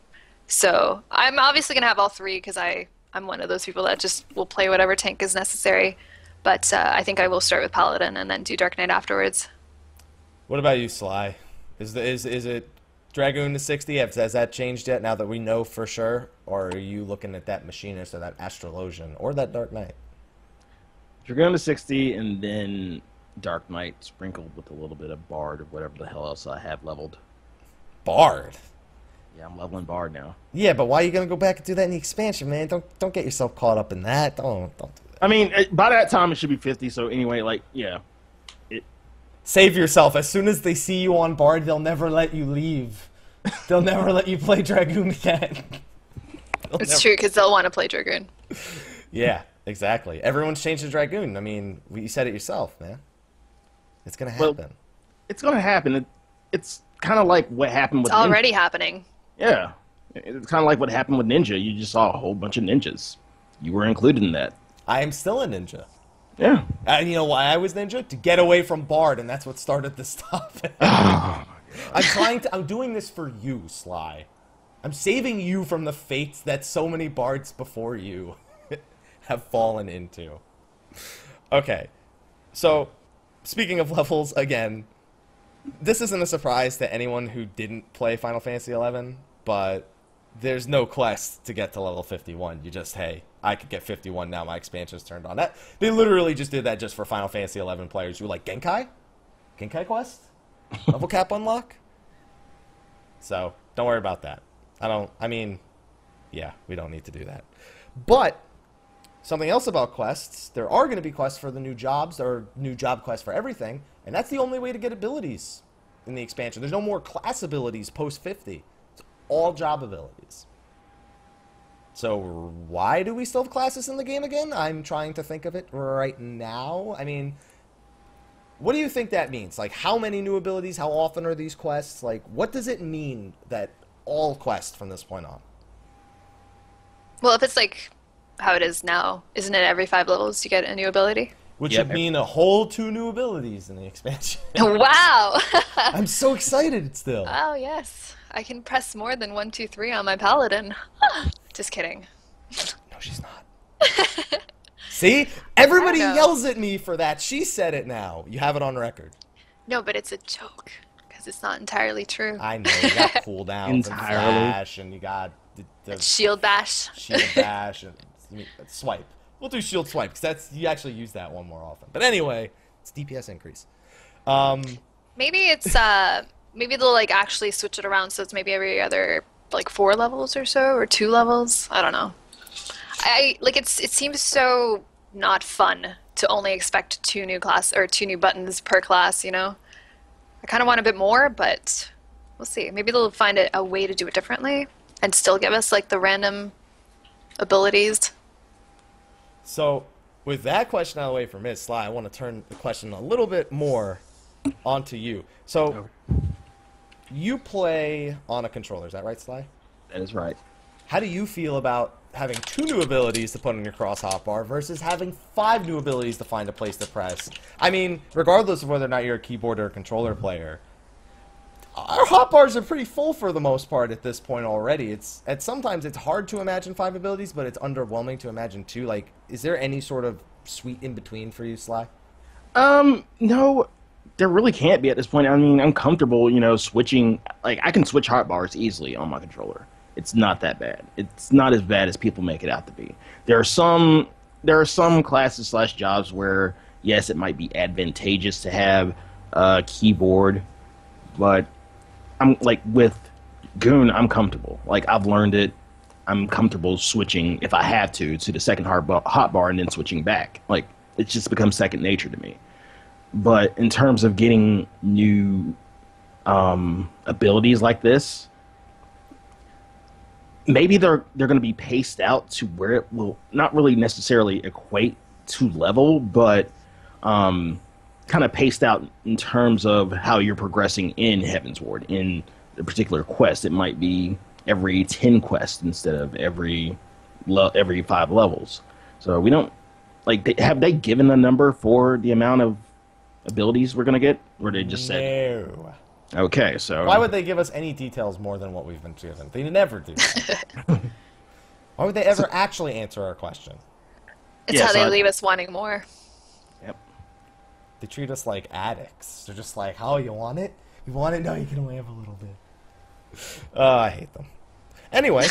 So I'm obviously going to have all three because I I'm one of those people that just will play whatever tank is necessary. But uh, I think I will start with Paladin and then do Dark Knight afterwards. What about you, Sly? Is the is is it Dragoon to sixty? Has, has that changed yet? Now that we know for sure, or are you looking at that Machinist or that Astrologian or that Dark Knight? Dragoon to 60 and then Dark Knight sprinkled with a little bit of Bard or whatever the hell else I have leveled. Bard. Yeah, I'm leveling Bard now. Yeah, but why are you gonna go back and do that in the expansion, man? Don't don't get yourself caught up in that. Don't don't do that. I mean, by that time it should be 50, so anyway, like, yeah. It, Save yourself. As soon as they see you on Bard, they'll never let you leave. They'll never let you play Dragoon again. They'll It's never- true because they'll want to play Dragoon. Yeah, exactly. Everyone's changed to Dragoon. I mean, you said it yourself, man. It's gonna Well, happen. it's going to happen. It, it's kind of like what happened with It's Ninja. already happening. Yeah. It's kind of like what happened with Ninja. You just saw a whole bunch of ninjas. You were included in that. I am still a ninja. Yeah. And you know why I was ninja? To get away from Bard, and that's what started this stuff. Oh, I'm trying to. I'm doing this for you, Sly. I'm saving you from the fates that so many bards before you have fallen into. Okay, so speaking of levels again, this isn't a surprise to anyone who didn't play Final Fantasy XI, but there's no quest to get to level 51. You just, hey, I could get 51 now. My expansion's turned on. That they literally just did that just for Final Fantasy 11 players who were like Genkai, Genkai quest, level cap unlock. So don't worry about that. I don't. I mean, yeah, we don't need to do that. But something else about quests, there are going to be quests for the new jobs. There are new job quests for everything, and that's the only way to get abilities in the expansion. There's no more class abilities post 50. It's all job abilities. So why do we still have classes in the game again? I'm trying to think of it right now. I mean, what do you think that means? Like, how many new abilities? How often are these quests? Like, what does it mean that all quests from this point on? Well, if it's like how it is now, isn't it every five levels you get a new ability? Which Yep. would mean a whole two new abilities in the expansion. wow! I'm so excited still. oh, yes. I can press more than one, two, three on my paladin. Just kidding. No, she's not. See? Everybody yells at me for that. She said it now. You have it on record. No, but it's a joke because it's not entirely true. I know. You got cooldowns and Entirely. flash, and you got the, the Shield bash. shield bash and I mean, swipe. We'll do shield swipe because that's you actually use that one more often. But anyway, it's DPS increase. Um, Maybe it's uh maybe they'll like actually switch it around so it's maybe every other like four levels or so or two levels. I don't know. I like it's it seems so not fun to only expect two new class or two new buttons per class, you know? I kind of want a bit more, but we'll see. Maybe they'll find a, a way to do it differently and still give us like the random abilities. so with that question out of the way for Miz Sly, I want to turn the question a little bit more onto you. So you play on a controller, is that right, Sly? That is right. How do you feel about having two new abilities to put on your cross hotbar versus having five new abilities to find a place to press? I mean, regardless of whether or not you're a keyboard or a controller player, our hotbars are pretty full for the most part at this point already. It's at sometimes it's hard to imagine five abilities, but it's underwhelming to imagine two. Like, is there any sort of sweet in between for you, Sly? Um, no, there really can't be at this point. I mean, I'm comfortable, you know, switching. Like, I can switch hotbars easily on my controller. It's not that bad. It's not as bad as people make it out to be. There are some, there are some classes slash jobs where, yes, it might be advantageous to have a keyboard, but I'm like with Goon, I'm comfortable. Like I've learned it. I'm comfortable switching if I have to to the second hot bar, hot bar and then switching back. Like it's just become second nature to me. But in terms of getting new um, abilities like this, maybe they're they're going to be paced out to where it will not really necessarily equate to level, but um, kind of paced out in terms of how you're progressing in Heavensward in a particular quest. It might be every ten quests instead of every le- every five levels. So we don't Like, have they given a number for the amount of abilities we're gonna get, or they just said No. okay? So Why would they give us any details more than what we've been given? They never do. Why would they ever actually answer our question? It's Yeah, how so they I- leave us wanting more. Yep. They treat us like addicts. They're just like, "Oh, you want it? You want it? No, you can only have a little bit." Uh, I hate them. Anyway,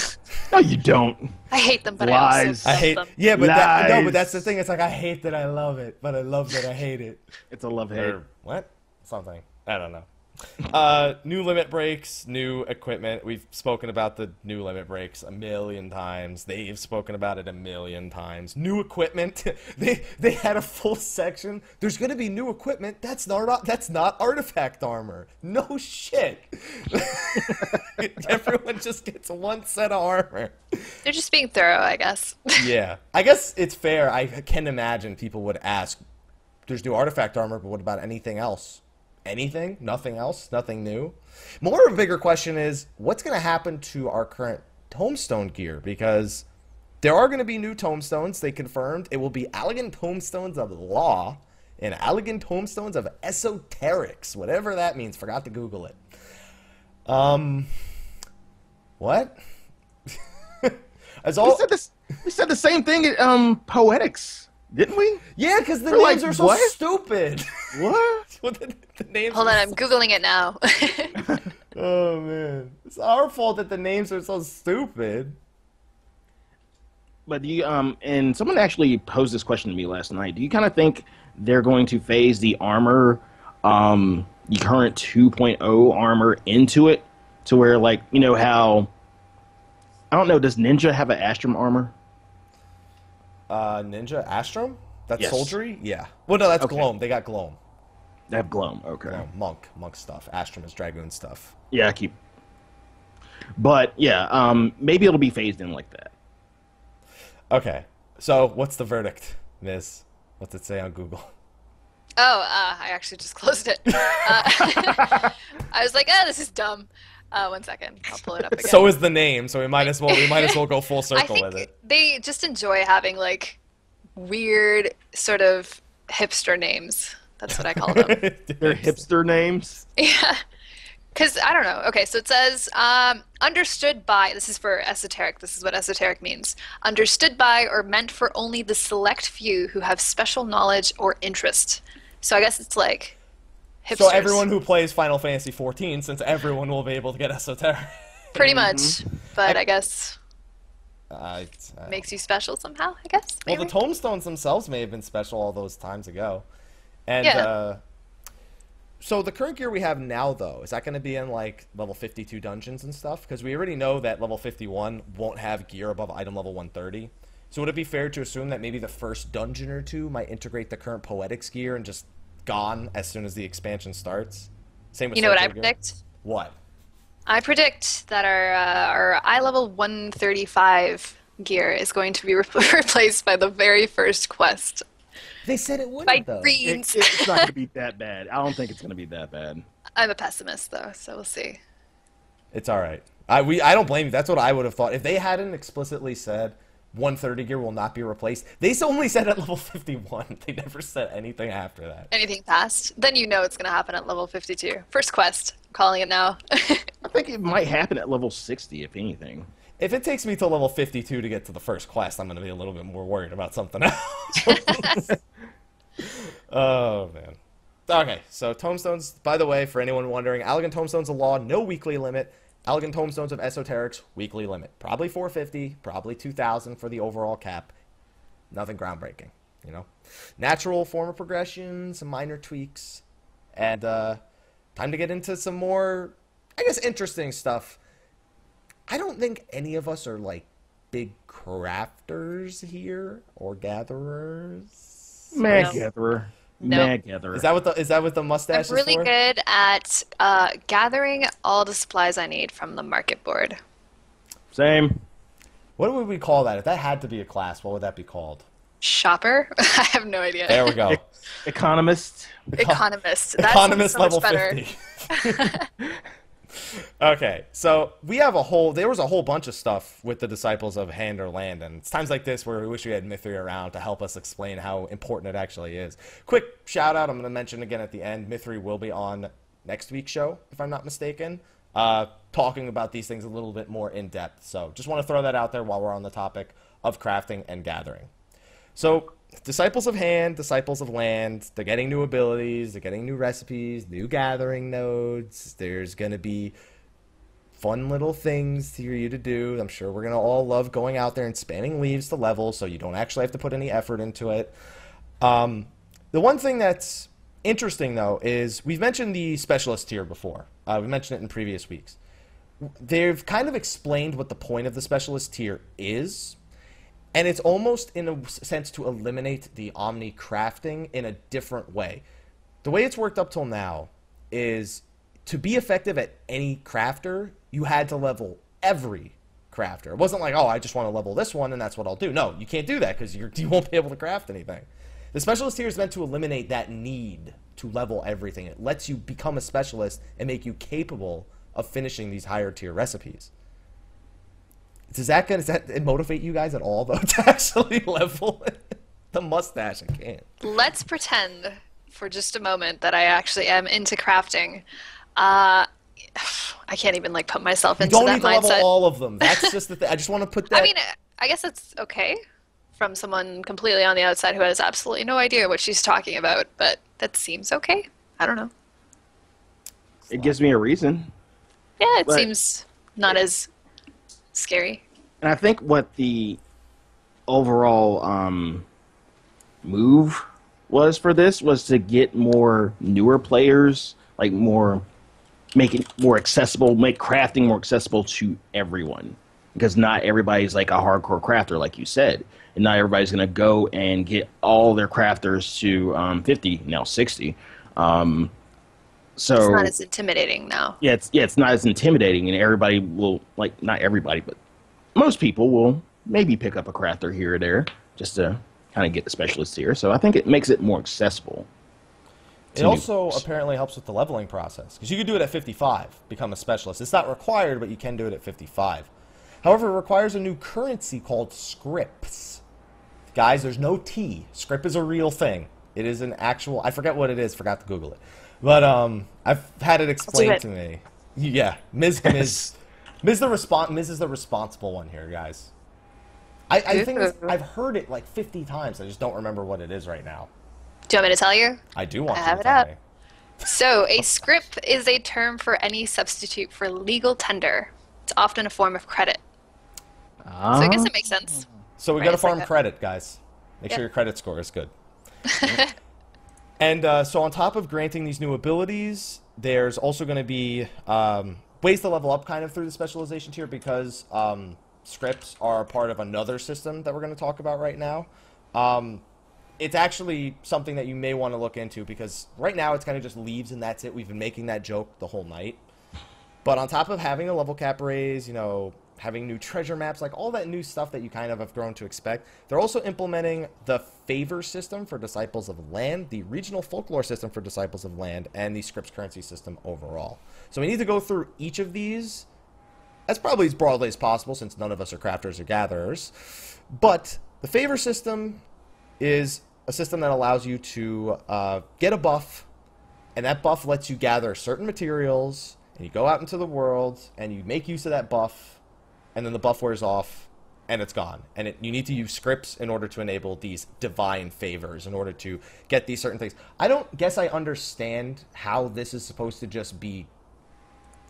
No, you don't. I hate them, but Lies. I I also hate. love them. Yeah, but that, no, but that's the thing. It's like I hate that I love it, but I love that I hate it. It's a love hate. Or what? Something. I don't know. Uh, new limit breaks, new equipment. We've spoken about the new limit breaks a million times. They've spoken about it a million times. New equipment. they they had a full section. There's gonna be new equipment. That's not that's not artifact armor. No shit. Everyone just gets one set of armor. They're just being thorough, I guess. Yeah, I guess it's fair. I can imagine people would ask, "There's new artifact armor, but what about anything else? Anything? Nothing else? Nothing new?" More of a bigger question is, what's going to happen to our current tombstone gear? Because there are going to be new tombstones. They confirmed it will be Allagan tombstones of law and Allagan tombstones of esoterics, whatever that means. Forgot to Google it. Um, what? As We all said this. We said the same thing at um poetics, didn't we? Yeah, because the We're names like, are so what? stupid. What? Well, the, the names. Hold are on, I'm googling it now. Oh man, it's our fault that the names are so stupid. But do you um and someone actually posed this question to me last night. Do you kind of think they're going to phase the armor, um, the current 2.0 armor into it, to where like you know how. I don't know. Does Ninja have an Astrum armor? Uh, Ninja Astrum. That's Yes. soldiery. Yeah. Well, no, that's Okay. Gloam. They got Gloam. They have Gloam. Okay. No, Monk. Monk stuff. Astrum is Dragoon stuff. Yeah, I keep. But yeah, um, maybe it'll be phased in like that. Okay. So, what's the verdict, Miss? What's it say on Google? oh, uh, I actually just closed it. Uh, I was like, oh, this is dumb. Uh, one second, I'll pull it up again. So is the name. So we might as well we might as well go full I circle think with it. they just enjoy having like weird sort of hipster names. That's what I call them. They're hipster names. Yeah. Because I don't know. Okay, so it says um, understood by, this is for esoteric, this is what esoteric means. Understood by or meant for only the select few who have special knowledge or interest. So I guess it's like hipsters. So everyone who plays Final Fantasy 14, since everyone will be able to get esoteric. Pretty much. But I guess Uh, it's, uh, makes you special somehow, I guess. Well, the tombstones themselves may have been special all those times ago. And Yeah. uh, so the current gear we have now, though, is that going to be in like level 52 dungeons and stuff? Because we already know that level 51 won't have gear above item level 130. So would it be fair to assume that maybe the first dungeon or two might integrate the current poetics gear and just gone as soon as the expansion starts? Same with you know what I Soulfire predict? What? I predict that our uh, our eye level 135 gear is going to be re- replaced by the very first quest They said it wouldn't, by though. It, greens. it's not gonna be that bad. I don't think it's gonna be that bad. I'm a pessimist though, so we'll see. It's all right. I we I don't blame you. That's what I would have thought if they hadn't explicitly said 130 gear will not be replaced. They only said at level 51. They never said anything after that. Anything past, then you know it's going to happen at level 52. First quest, I'm calling it now. I think it might happen at level 60, if anything. If it takes me to level 52 to get to the first quest, I'm going to be a little bit more worried about something else. oh man. Okay, so tombstones. By the way, for anyone wondering, Allagan tombstones of law, no weekly limit. Allagan tombstones of esoterics, weekly limit. Probably 450, probably 2,000 for the overall cap. Nothing groundbreaking, you know. Natural form of progression, some minor tweaks, and uh, time to get into some more, I guess, interesting stuff. I don't think any of us are like big crafters here or gatherers. Mag No. gatherer. No. Mag gatherer. Is that what the is that what the mustache I'm mustache is really for? good at uh, gathering all the supplies I need from the market board. Same. What would we call that? If that had to be a class, what would that be called? Shopper? I have no idea. There we go. E- economist. Economist. That Economist so level much better. 50. okay, so we have a whole. There was a whole bunch of stuff with the disciples of Hand or Land, and it's times like this where we wish we had Mithri around to help us explain how important it actually is. Quick shout out! I'm going to mention again at the end. Mithri will be on next week's show, if I'm not mistaken, uh, talking about these things a little bit more in depth. So just want to throw that out there while we're on the topic of crafting and gathering. So disciples of hand, disciples of land, they're getting new abilities, they're getting new recipes, new gathering nodes. There's going to be fun little things for you to do. I'm sure we're going to all love going out there and spamming leaves to level so you don't actually have to put any effort into it. Um, the one thing that's interesting, though, is we've mentioned the specialist tier before. Uh, we mentioned it in previous weeks. They've kind of explained what the point of the specialist tier is, and it's almost in a sense to eliminate the omni crafting in a different way. The way it's worked up till now is to be effective at any crafter, you had to level every crafter. It wasn't like, oh, I just want to level this one and that's what I'll do. No, you can't do that because you won't be able to craft anything. The specialist tier is meant to eliminate that need to level everything. It lets you become a specialist and make you capable of finishing these higher tier recipes. Does that gonna, does that motivate you guys at all though to actually level the mustache? I can't. Let's pretend for just a moment that I actually am into crafting. Uh, I can't even like put myself into you don't that need to mindset. level all of them. That's just the thing. I just want to put that. I mean, I guess it's okay from someone completely on the outside who has absolutely no idea what she's talking about, but that seems okay. I don't know. It gives me a reason. Yeah, it But- seems not as scary. And I think what the overall um, move was for this was to get more newer players, like more, make it more accessible, make crafting more accessible to everyone. Because not everybody's like a hardcore crafter, like you said. And not everybody's going to go and get all their crafters to um, 50, now 60. Um, so It's not as intimidating now. yeah, it's yeah, it's not as intimidating, and everybody will like not everybody, but most people will maybe pick up a crafter here or there just to kind of get the specialist here. So I think it makes it more accessible. It also apparently helps with the leveling process because you could do it at 55, become a specialist. It's not required, but you can do it at 55. However, it requires a new currency called scripts. Guys, there's no T. Scrip is a real thing. It is an actual. I forget what it is. Forgot to Google it, but um, I've had it explained to me. Yeah, Miz Miz Miz the respon Miz is the responsible one here, guys. I, I think this, I've heard it like 50 times. I just don't remember what it is right now. Do you want me to tell you? I do want I you have to it tell up. me. So, a scrip is a term for any substitute for legal tender. It's often a form of credit. So, I guess it makes sense. So we Right, got to it's like farm credit, guys. Make Yep. sure your credit score is good. and uh, so on top of granting these new abilities, there's also going to be um, ways to level up kind of through the specialization tier because um, scripts are part of another system that we're going to talk about right now. Um, it's actually something that you may want to look into because right now it's kind of just leaves and that's it. We've been making that joke the whole night. But on top of having a level cap raise, you know, having new treasure maps, like all that new stuff that you kind of have grown to expect, they're also implementing the favor system for Disciples of Land, the regional folklore system for Disciples of Land, and the scripts currency system overall. So we need to go through each of these as probably as broadly as possible since none of us are crafters or gatherers. But the favor system is a system that allows you to uh, get a buff, and that buff lets you gather certain materials, and you go out into the world and you make use of that buff, and then the buff wears off, and it's gone. And it, you need to use scripts in order to enable these divine favors, in order to get these certain things. I don't guess I understand how this is supposed to just be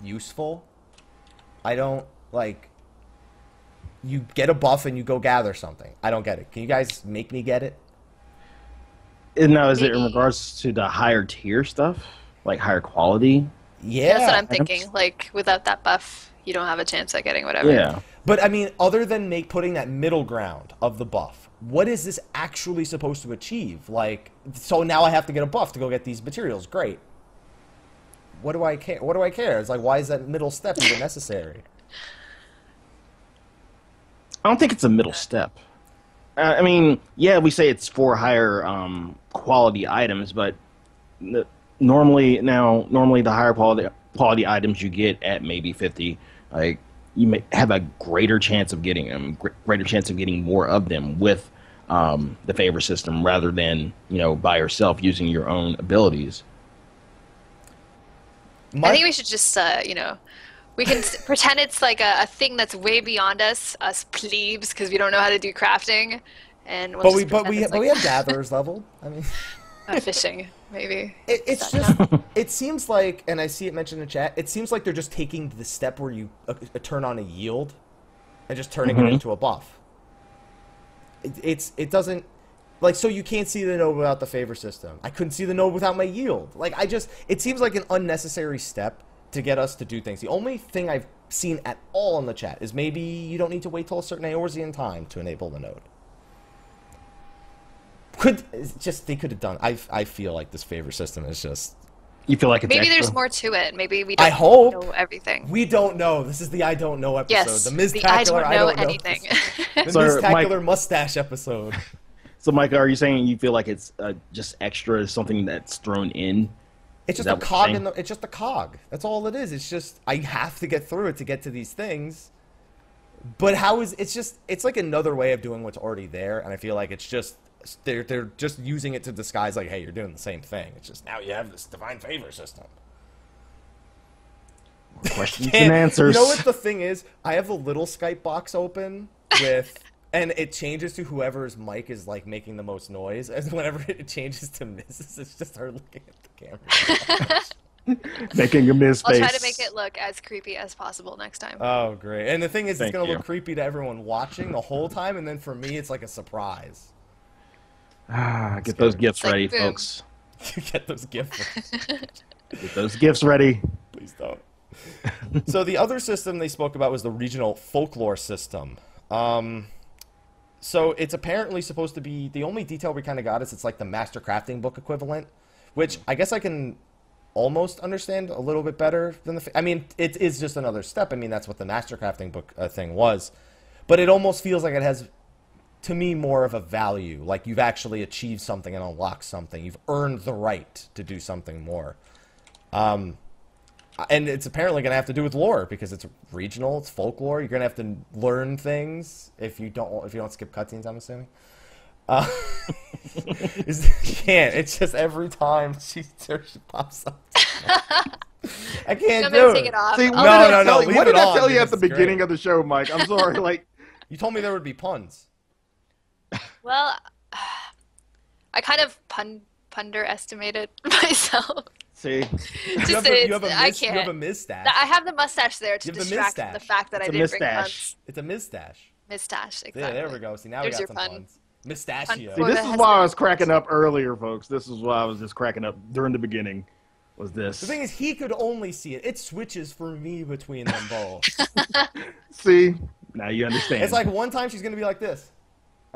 useful. I don't like. You get a buff and you go gather something. I don't get it. Can you guys make me get it? And now, is it in regards to the higher tier stuff, like higher quality? Yeah. That's what I'm thinking. Like, without that buff, you don't have a chance at getting whatever. Yeah. But I mean, other than make putting that middle ground of the buff, what is this actually supposed to achieve? Like, so now I have to get a buff to go get these materials. Great. What do I care? What do I care? It's like, why is that middle step even necessary? I don't think it's a middle step. Uh, I mean, yeah, we say it's for higher um, quality items, but the, normally now, normally the higher quality quality items you get at maybe 50 like you may have a greater chance of getting them greater chance of getting more of them with um, the favor system rather than you know by yourself using your own abilities I think we should just, uh, you know, we can pretend it's like a, a thing that's way beyond us, us plebes, because we don't know how to do crafting, and we'll but we but we it's but we have gatherers level. I mean. Uh, fishing, maybe. It, it's just. that It seems like, and I see it mentioned in the chat. It seems like they're just taking the step where you uh, uh, turn on a yield, and just turning it Mhm. into a buff. It, it's it doesn't like so you can't see the node without the favor system. I couldn't see the node without my yield. Like I just it seems like an unnecessary step to get us to do things. The only thing I've seen at all in the chat is maybe you don't need to wait till a certain Eorzean time to enable the node. Could just they could have done. I I feel like this favor system is just you feel like it's Maybe extra? there's more to it. Maybe we don't I hope. know everything. We don't know. This is the I don't know episode. yes, the the Mistacular I don't know anything. The So, Mistacular Mike- mustache episode. so mike are you saying you feel like it's uh, just extra something that's thrown in It's just a that what you're cog in the. It's just a cog. That's all it is. It's just I have to get through it to get to these things. But how is it's just it's like another way of doing what's already there, and I feel like it's just they're they're just using it to disguise like, hey, you're doing the same thing. It's just now you have this divine favor system. questions can't- and answers You know what the thing is? I have a little Skype box open with, and it changes to whoever's mic is like making the most noise. And whenever it changes to Mrs., it's just her looking at the camera. making a miss I'll face try to make it look as creepy as possible next time. oh, great! And the thing is, it's gonna you. look creepy to everyone watching the whole time, and then for me, it's like a surprise. Ah, get those gifts It's like ready boom. folks get those gifts. get those gifts ready Please don't. so the other system they spoke about was the regional folklore system. Um, so it's apparently supposed to be the only detail we kind of got is it's like the master crafting book equivalent, which I guess I can almost understand a little bit better than the. I mean, it is just another step. I mean, that's what the master crafting book uh, thing was, but it almost feels like it has. To me, more of a value. Like you've actually achieved something and unlocked something. You've earned the right to do something more. Um, and it's apparently going to have to do with lore because it's regional, it's folklore. You're going to have to learn things if you don't if you don't skip cutscenes. I'm assuming. Uh, is- you can't. It's just every time she, she pops up. I can't I'm do it. take it off. See, I'll what No, did I no, no, tell you- leave What it did I on, tell you at the it's beginning great. of the show, Mike? I'm sorry. Like, You told me there would be puns. Well, I kind of pun underestimated myself. see, Just You have, a, you it's- have a I mis- you have a mustache. I have the mustache there to You have the distract the fact that It's I a didn't bring mistache. puns. It's a mustache. Mistache, exactly. Yeah, there we go. See, now There's we got some pun. puns. Mustachio. see, this is why I was cracking up earlier, folks. This is why I was just cracking up during the beginning. Was this? The thing is, he could only see it. It switches for me between them both. see, now you understand. it's like one time she's gonna be like this, and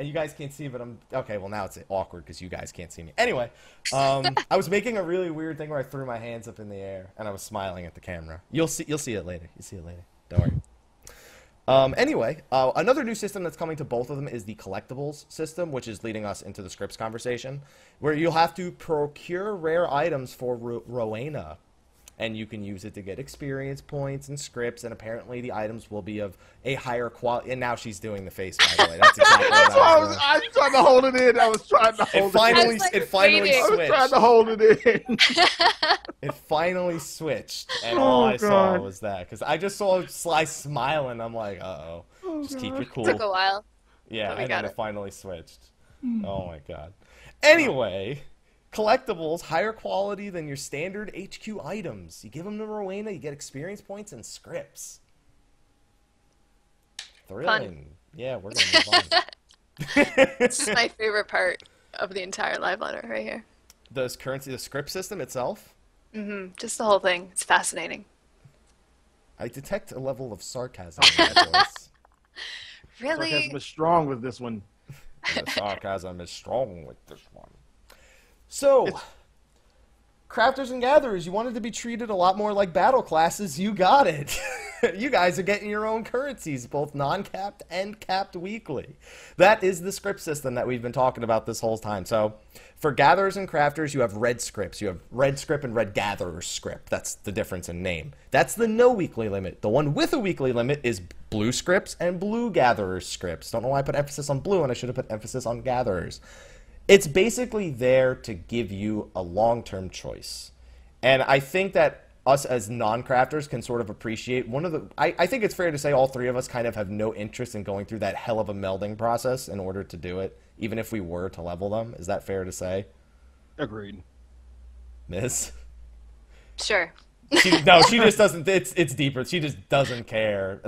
you guys can't see, but I'm okay. Well, now it's awkward because you guys can't see me. Anyway, um, I was making a really weird thing where I threw my hands up in the air and I was smiling at the camera. You'll see. You'll see it later. You'll see it later. Don't worry. Um, anyway, uh, another new system that's coming to both of them is the collectibles system, which is leading us into the scripts conversation, where you'll have to procure rare items for Ro- Rowena, and you can use it to get experience points and scripts, and apparently the items will be of a higher quality. And now she's doing the face, by the way. That's exactly what That's why I I was, was. I was trying to hold it in. I was trying to It hold it finally, I was, like, it finally waiting. in. I was trying to hold it in. It finally switched, and Oh, all I saw was that because I just saw Sly smiling. I'm like, uh oh, just keep it cool. It Took a while. Yeah, But we and got then it. it. finally switched. Oh my god. Anyway, collectibles higher quality than your standard HQ items. You give them to Rowena, you get experience points and scripts. Thrilling. Yeah, we're gonna move on. This is my favorite part of the entire live letter right here. the currency, the script system itself. Mm hmm Just the whole thing. It's fascinating. I detect a level of sarcasm in that voice. Really? Sarcasm is strong with this one. the sarcasm is strong with this one. So, crafters and gatherers, you wanted to be treated a lot more like battle classes. You got it. you guys are getting your own currencies, both non-capped and capped weekly. That is the script system that we've been talking about this whole time. So, for gatherers and crafters, you have red scripts. You have red script and red gatherer script. That's the difference in name. That's the no weekly limit. The one with a weekly limit is blue scripts and blue gatherer scripts. Don't know why I put emphasis on blue and I should have put emphasis on gatherers. It's basically there to give you a long-term choice. And I think that us as non-crafters can sort of appreciate one of the I, I think it's fair to say all three of us kind of have no interest in going through that hell of a melding process in order to do it even if we were to level them is that fair to say Agreed. miss Sure. she, no she just doesn't it's it's deeper she just doesn't care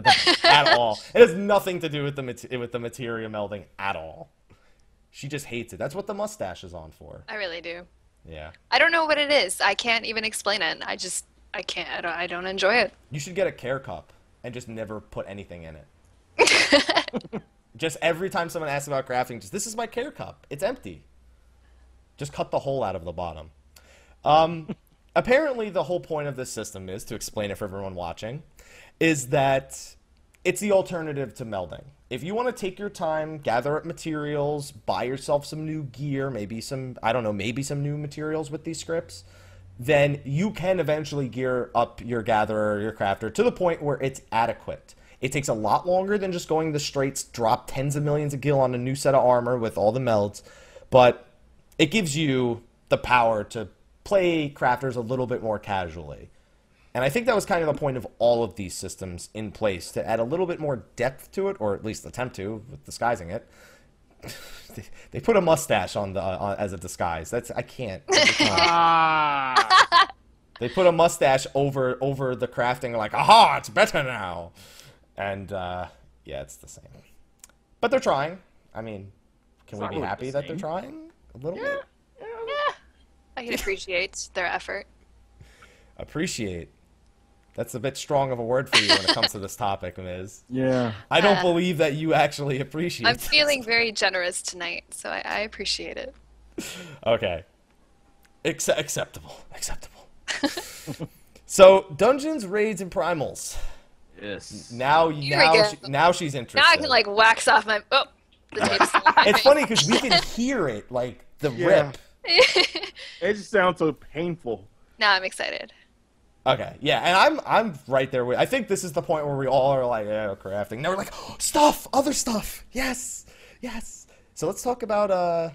at all it has nothing to do with the mat- with the materia melding at all she just hates it that's what the mustache is on for I really do. yeah I don't know what it is. I can't even explain it. I just I can't. I don't, I don't enjoy it. You should get a care cup and just never put anything in it. just every time someone asks about crafting, just this is my care cup. It's empty. Just cut the hole out of the bottom. Um, apparently, the whole point of this system is to explain it for everyone watching, is that it's the alternative to melding. If you want to take your time, gather up materials, buy yourself some new gear, maybe some I don't know, maybe some new materials with these scripts then you can eventually gear up your gatherer your crafter to the point where it's adequate. It takes a lot longer than just going the straights, drop tens of millions of gil on a new set of armor with all the melds, but it gives you the power to play crafters a little bit more casually. And I think that was kind of the point of all of these systems in place to add a little bit more depth to it, or at least attempt to, with disguising it. they, they put a mustache on the uh, as a disguise. That's I can't. I. Ah. They put a mustache over over the crafting, like, aha, it's better now. And uh, yeah, it's the same. But they're trying. I mean, can It's we be really happy the that they're trying a little bit? Yeah. I can appreciate their effort. Appreciate. That's a bit strong of a word for you when it comes to this topic, Miz yeah. I don't Uh, believe that you actually appreciate. I'm this. feeling very generous tonight, so I, I appreciate it. Okay. Acce- acceptable. Acceptable. so, dungeons, raids, and primals. Yes. Now, Here now, we go. she, now she's interested. Now I can like wax off my. Oh, the tape's still on my It's funny because we can hear it, like the Yeah. rip. It just sounds so painful. now I'm excited. Okay, yeah, and I'm I'm right there with. I think this is the point where we all are like, yeah, crafting. Now we're like, oh, stuff, other stuff. Yes, yes. So let's talk about uh,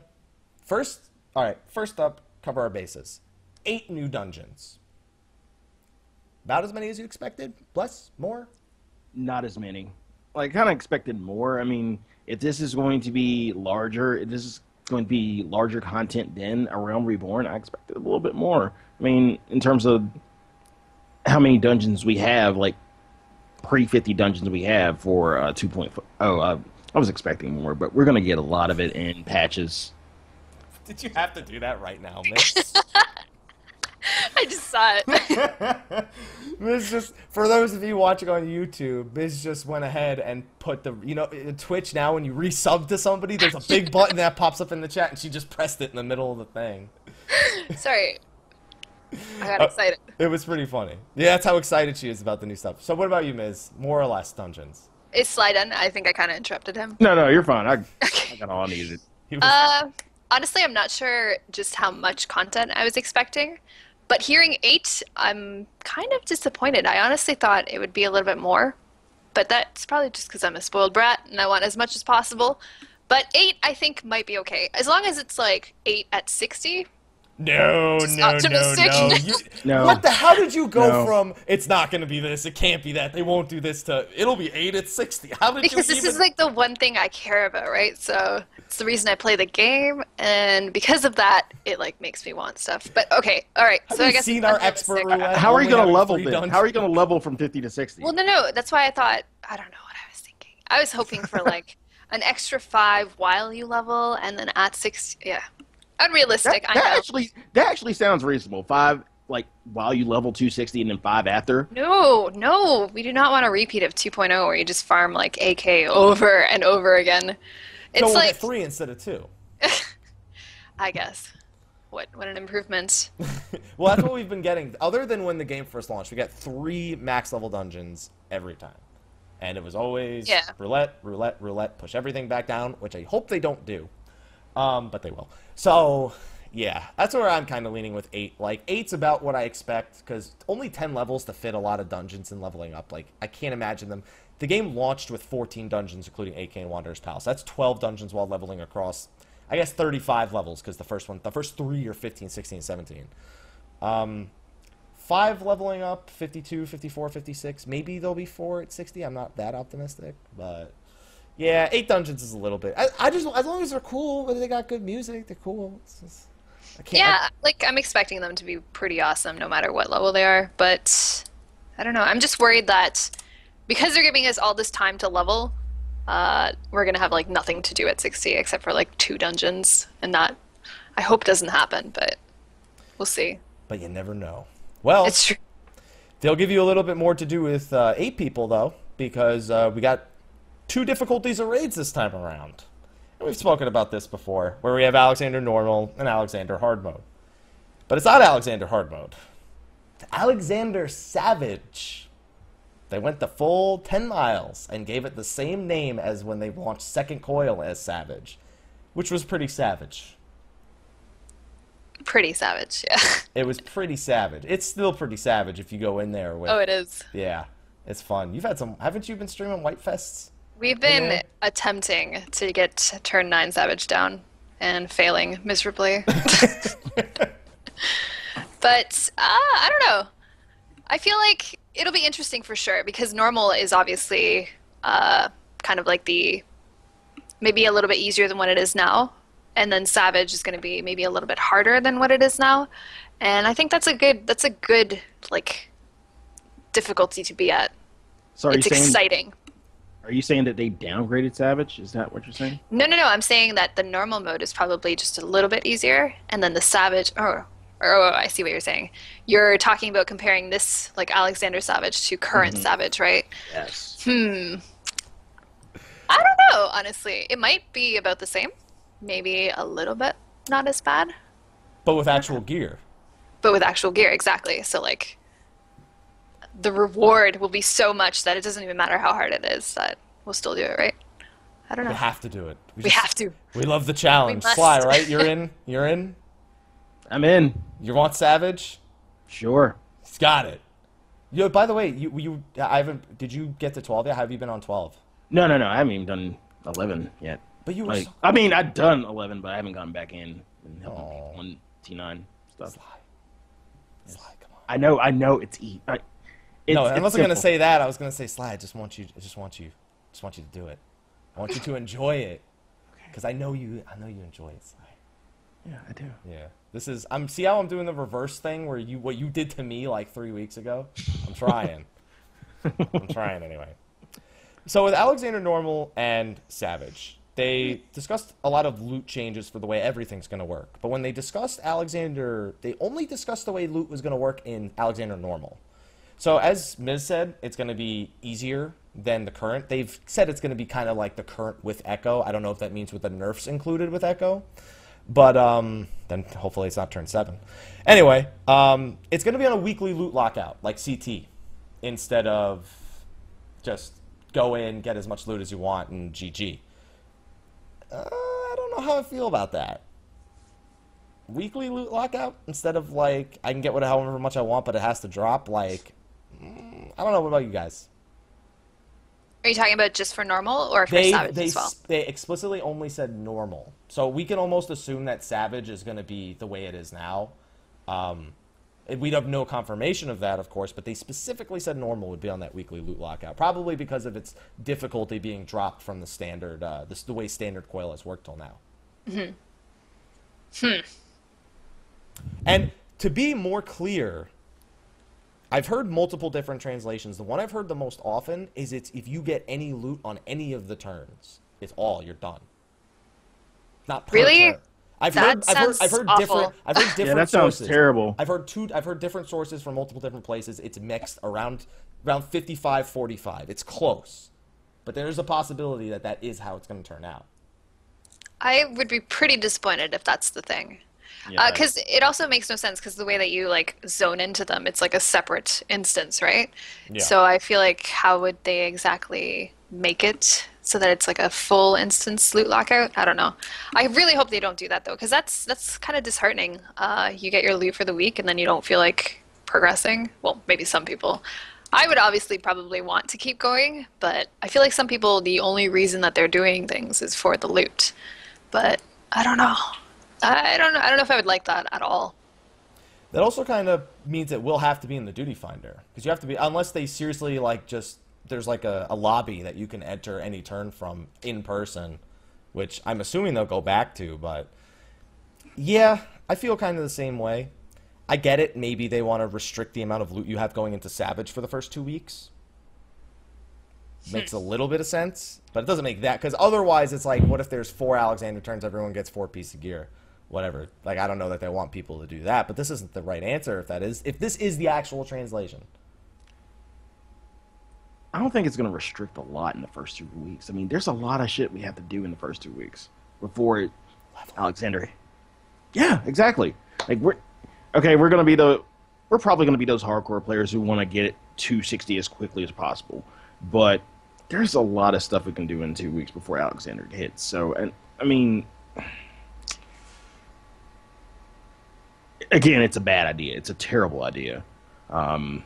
first. All right, first up, cover our bases. Eight new dungeons. About as many as you expected. plus more. Not as many. Like, kind of expected more. I mean, if this is going to be larger, if this is going to be larger content than A Realm Reborn, I expected a little bit more. I mean, in terms of how many dungeons we have, like pre 50 dungeons we have for uh, 2.0. Uh, I was expecting more, but we're going to get a lot of it in patches. Did you have to do that right now, Miss? I just saw it. Miz just for those of you watching on YouTube, Miz just went ahead and put the you know Twitch now when you resub to somebody, there's a big button that pops up in the chat, and she just pressed it in the middle of the thing. Sorry. I got Uh, excited. It was pretty funny. Yeah, that's how excited she is about the new stuff. So what about you, Miz? More or less dungeons? Is Sly done? I think I kind of interrupted him. No, no, you're fine. I, I got all I needed. Was, Uh, honestly, I'm not sure just how much content I was expecting. But hearing eight, I'm kind of disappointed. I honestly thought it would be a little bit more. But that's probably just because I'm a spoiled brat and I want as much as possible. But eight, I think, might be okay. As long as it's like eight at 60. No, just no, no, optimistic. no. You, No. What the? How did you go No. from it's not going to be this, it can't be that, they won't do this to it'll be eight at sixty? How did Because you this even? is like the one thing I care about, right? So it's the reason I play the game. And because of that, it like makes me want stuff. But okay, all right. Have so I you guess seen our expert roulette? How are you going to level three then? dungeons? How are you going to level from 50 to 60? Well, no, no. That's why I thought I don't know what I was thinking. I was hoping for like an extra five while you level, and then at six. Yeah, unrealistic. that, I that know. actually that actually sounds reasonable. Five like while you level 260 and then five after. No, no, we do not want a repeat of 2.0 where you just farm like AK over and over again. It's so we'll like three instead of two. I guess. What what an improvement. Well, that's what we've been getting. Other than when the game first launched, we got three max level dungeons every time. And it was always Yeah. roulette, roulette, roulette, push everything back down, which I hope they don't do. Um, but they will. So, yeah, that's where I'm kind of leaning with eight. Like, eight's about what I expect because only 10 levels to fit a lot of dungeons and leveling up. Like, I can't imagine them. The game launched with 14 dungeons, including AK and Wanderer's Palace. That's 12 dungeons while leveling across, I guess, 35 levels because the first one, the first three are 15, 16, 17. Um, five leveling up 52 54 56 maybe there'll be four at 60 i'm not that optimistic but yeah eight dungeons is a little bit i, I just as long as they're cool whether they got good music they're cool just, I can't, Yeah, like I'm expecting them to be pretty awesome no matter what level they are, but I don't know. I'm just worried that because they're giving us all this time to level, uh, we're gonna have like nothing to do at 60 except for like two dungeons, and that I hope doesn't happen, but we'll see. but you never know well It's true. they'll give you a little bit more to do with uh, eight people though because uh, we got two difficulties of raids this time around and we've spoken about this before where we have alexander normal and alexander hard mode but it's not alexander hard mode it's alexander savage they went the full 10 miles and gave it the same name as when they launched second coil as savage which was pretty savage Pretty savage, yeah. it was pretty savage it's still pretty savage if you go in there with oh, it is. Yeah, it's fun. You've had some, haven't you been streaming White Fests? We've been Yeah. attempting to get turn nine savage down and failing miserably. but uh, I don't know. I feel like it'll be interesting for sure because normal is obviously uh, kind of like the maybe a little bit easier than what it is now, and then savage is going to be maybe a little bit harder than what it is now. And I think that's a good that's a good like difficulty to be at. So it's exciting. Are you saying that they downgraded Savage? Is that what you're saying? No, no, no. I'm saying that the normal mode is probably just a little bit easier, and then the savage. Oh, oh, I see what you're saying. You're talking about comparing this, like Alexander Savage, to current Savage, right? Yes. Hmm. I don't know. Honestly, it might be about the same. Maybe a little bit not as bad, But with actual gear. but with actual gear, exactly. So like, the reward will be so much that it doesn't even matter how hard it is. That we'll still do it, right? I don't know. We have to do it. We just- have to. We love the challenge. must. Sly, right? You're in. You're in. I'm in. You want Savage? Sure. He's got it. Yo, by the way, you you I haven't. Did you get to twelve yet? Have you been on twelve? No, no, no. I haven't even done eleven yet. But you were Like, so- I mean, I've done eleven, but I haven't gone back in and helping Aw. people on T nine stuff. Sly. Sly, come on. I know, I know. It's e. I, it's, no, I wasn't gonna say that. I was gonna say Sly. I just want you. I just want you. Just want you to do it. I want you to enjoy it. Because I know you. I know you enjoy it, Sly. Yeah, I do. Yeah. This is I'm see how I'm doing the reverse thing where you what you did to me like 3 weeks ago. I'm trying. I'm trying anyway. So with Alexander Normal and Savage, they discussed a lot of loot changes for the way everything's going to work. But when they discussed Alexander, they only discussed the way loot was going to work in Alexander Normal. So as Miz said, it's going to be easier than the current. They've said it's going to be kind of like the current with Echo. I don't know if that means with the nerfs included with Echo. But um, then hopefully it's not turn seven. Anyway, um, it's going to be on a weekly loot lockout, like CT, instead of just go in, get as much loot as you want, and GG. Uh, I don't know how I feel about that. Weekly loot lockout instead of like I can get whatever much I want, but it has to drop. Like, I don't know. What about you guys? Are you talking about just for normal or for They savage they as well? they explicitly only said normal, so we can almost assume that Savage is going to be the way it is now. Um, we'd have no confirmation of that, of course, but they specifically said normal would be on that weekly loot lockout, probably because of its difficulty being dropped from the standard, uh, this, the way standard coil has worked till now. Hmm. And to be more clear, I've heard multiple different translations. The one I've heard the most often is it's if you get any loot on any of the turns, it's all you're done. Not per Really? turn. I've That heard, I've heard, sounds I've heard awful. different. I've heard different Yeah, that sounds sources. terrible. I've heard two. I've heard different sources from multiple different places. It's mixed around around 55, 45. It's close, but there is a possibility that that is how it's going to turn out. I would be pretty disappointed if that's the thing. Yeah. Because it also makes no sense because the way that you like zone into them, it's like a separate instance, right? Yeah. So I feel like how would they exactly make it so that it's like a full instance loot lockout? I don't know. I really hope they don't do that though, because that's that's kind of disheartening. Uh, you get your loot for the week and then you don't feel like progressing. Well, maybe some people. I would obviously probably want to keep going, but I feel like some people the only reason that they're doing things is for the loot. But I don't know. I don't know. I don't know if I would like that at all. That also kind of means it will have to be in the duty finder because you have to be unless they seriously like just there's like a, a lobby that you can enter any turn from in person, which I'm assuming they'll go back to. But yeah, I feel kind of the same way. I get it. Maybe they want to restrict the amount of loot you have going into Savage for the first two weeks. Makes a hmm. little bit of sense, but it doesn't make that because otherwise it's like, what if there's four Alexander turns, everyone gets four pieces of gear, whatever. Like I don't know that they want people to do that, but this isn't the right answer if that is if this is the actual translation. I don't think it's going to restrict a lot in the first two weeks. I mean, there's a lot of shit we have to do in the first two weeks before it, Alexander. Yeah, exactly. Like we're okay. We're going to be the we're probably going to be those hardcore players who want to get it 260 as quickly as possible. But there's a lot of stuff we can do in two weeks before Alexander hits. So, and I mean, again, it's a bad idea. It's a terrible idea. Um,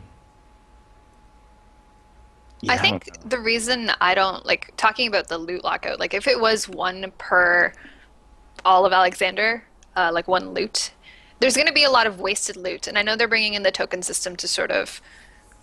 yeah, I think know. the reason I don't like talking about the loot lockout, like if it was one per all of Alexander, uh, like one loot, there's going to be a lot of wasted loot. And I know they're bringing in the token system to sort of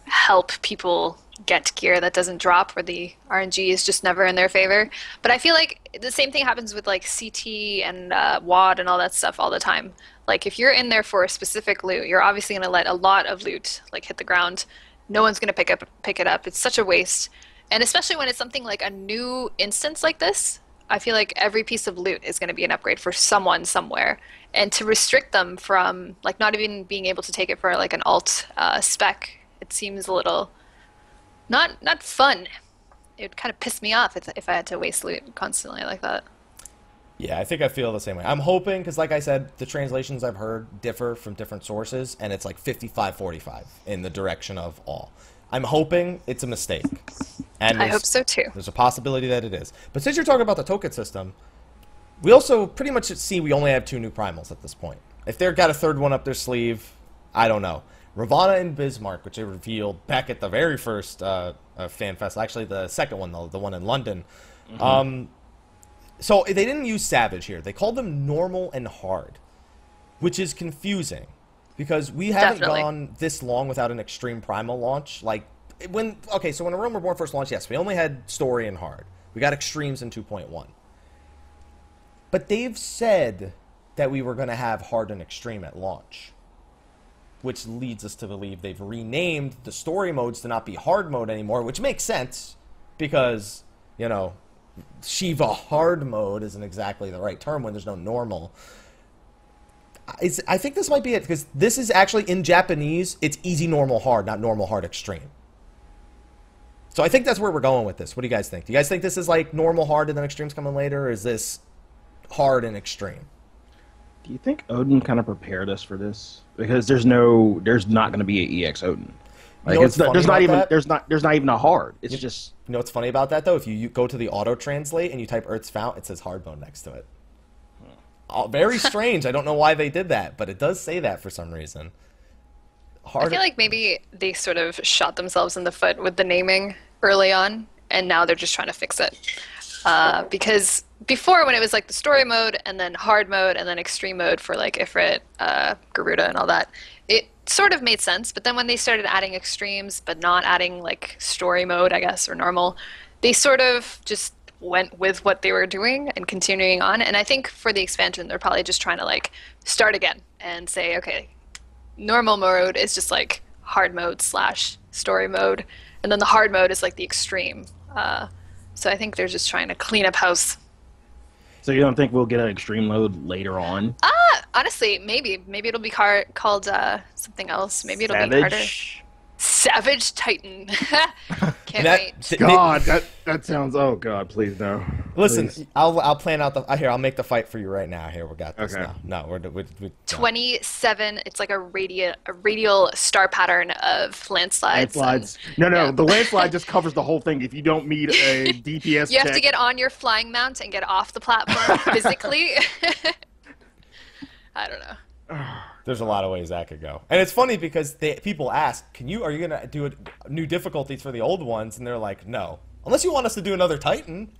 help people get gear that doesn't drop where the RNG is just never in their favor. But I feel like the same thing happens with like CT and uh, WAD and all that stuff all the time. Like if you're in there for a specific loot, you're obviously going to let a lot of loot like hit the ground. No one's going to pick up pick it up. It's such a waste. And especially when it's something like a new instance like this, I feel like every piece of loot is going to be an upgrade for someone somewhere. And to restrict them from like not even being able to take it for like an alt uh, spec, it seems a little not not fun. It would kind of piss me off if, if I had to waste loot constantly like that. Yeah, I think I feel the same way. I'm hoping because, like I said, the translations I've heard differ from different sources, and it's like 55-45 in the direction of all. I'm hoping it's a mistake, and I hope so too. There's a possibility that it is. But since you're talking about the token system, we also pretty much see we only have two new primals at this point. If they've got a third one up their sleeve, I don't know. Ravana and Bismarck, which they revealed back at the very first uh, uh, fan fest, actually the second one though, the one in London. Um, so they didn't use Savage here. They called them normal and hard, which is confusing because we haven't Definitely. gone this long without an extreme primal launch. Like when okay, so when a Realm Reborn first launched, yes, we only had story and hard. We got extremes in 2.1. But they've said that we were going to have hard and extreme at launch, which leads us to believe they've renamed the story modes to not be hard mode anymore, which makes sense because, you know, Shiva hard mode isn't exactly the right term when there's no normal. It's, I think this might be it because this is actually in Japanese. It's easy, normal, hard, not normal, hard, extreme. So I think that's where we're going with this. What do you guys think? Do you guys think this is like normal, hard, and then extremes coming later, or is this hard and extreme? Do you think Odin kind of prepared us for this? Because there's no, there's not going to be an EX Odin. Like know it's not, there's not even that? there's not there's not even a hard. It's just You know what's funny about that though? If you, you go to the auto translate and you type Urth's Fount, it says hard mode next to it. Oh, very strange. I don't know why they did that, but it does say that for some reason. Hard. I feel like maybe they sort of shot themselves in the foot with the naming early on, and now they're just trying to fix it. Uh, because before, when it was like the story mode, and then hard mode, and then extreme mode for like Ifrit, uh, Garuda, and all that, it sort of made sense. But then when they started adding extremes, but not adding like story mode, I guess, or normal, they sort of just went with what they were doing and continuing on. And I think for the expansion, they're probably just trying to like start again and say, okay, normal mode is just like hard mode slash story mode, and then the hard mode is like the extreme. Uh, so I think they're just trying to clean up house. So you don't think we'll get an extreme load later on? Ah, honestly, maybe maybe it'll be car- called uh, something else. Maybe it'll be harder. Savage. Savage Titan. Can't that, wait. th- God, that that sounds. Oh God, please no. Listen, Please. I'll I'll plan out the uh, here. I'll make the fight for you right now. Here we got this. Okay. now. No, we're, we're, we're 27. It's like a radial, a radial star pattern of landslides. and Landslides. No, no, yeah. the landslide just covers the whole thing. If you don't meet a DPS You have to get on your flying mount and get off the platform physically. I don't know. There's a lot of ways that could go, and it's funny because they, people ask, "Can you? Are you gonna do it, new difficulties for the old ones?" And they're like, "No, unless you want us to do another Titan."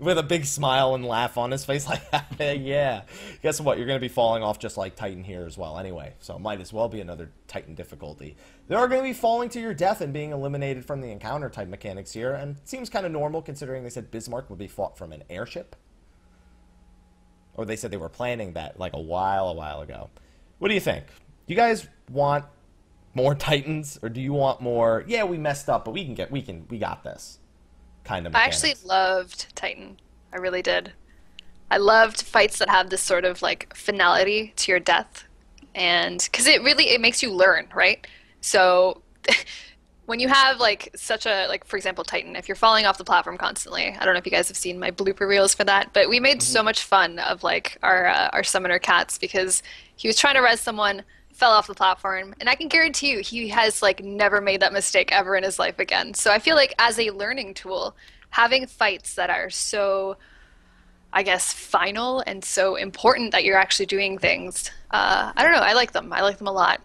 With a big smile and laugh on his face, like, yeah. Guess what? You're going to be falling off just like Titan here as well, anyway. So might as well be another Titan difficulty. There are going to be falling to your death and being eliminated from the encounter type mechanics here, and seems kind of normal considering they said Bismarck would be fought from an airship. Or they said they were planning that like a while, a while ago. What do you think? Do you guys want more Titans, or do you want more? Yeah, we messed up, but we can get, we can, we got this kind of. I actually loved Titan. I really did. I loved fights that have this sort of like finality to your death, and because it really it makes you learn, right? So when you have like such a like for example Titan, if you're falling off the platform constantly, I don't know if you guys have seen my blooper reels for that, but we made so much fun of like our uh, our summoner cats because he was trying to res someone. Fell off the platform, and I can guarantee you, he has like never made that mistake ever in his life again. So I feel like as a learning tool, having fights that are so I guess, final and so important that you're actually doing things. Uh, I don't know. I like them. I like them a lot.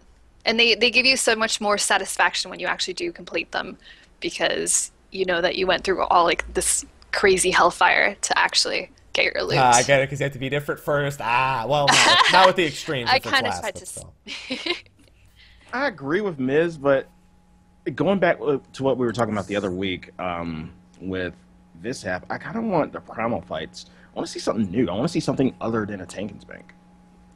And they, they give you so much more satisfaction when you actually do complete them because you know that you went through all like this crazy hellfire to actually get your loot. Ah, I get it because you have to be different first. Ah, well, no, not with the extremes. I kind of tried to. still. s- I agree with Miz, but going back to what we were talking about the other week um, with this app, I kind of want the primal fights. I want to see something new. I want to see something other than a Tank 'n' Spank.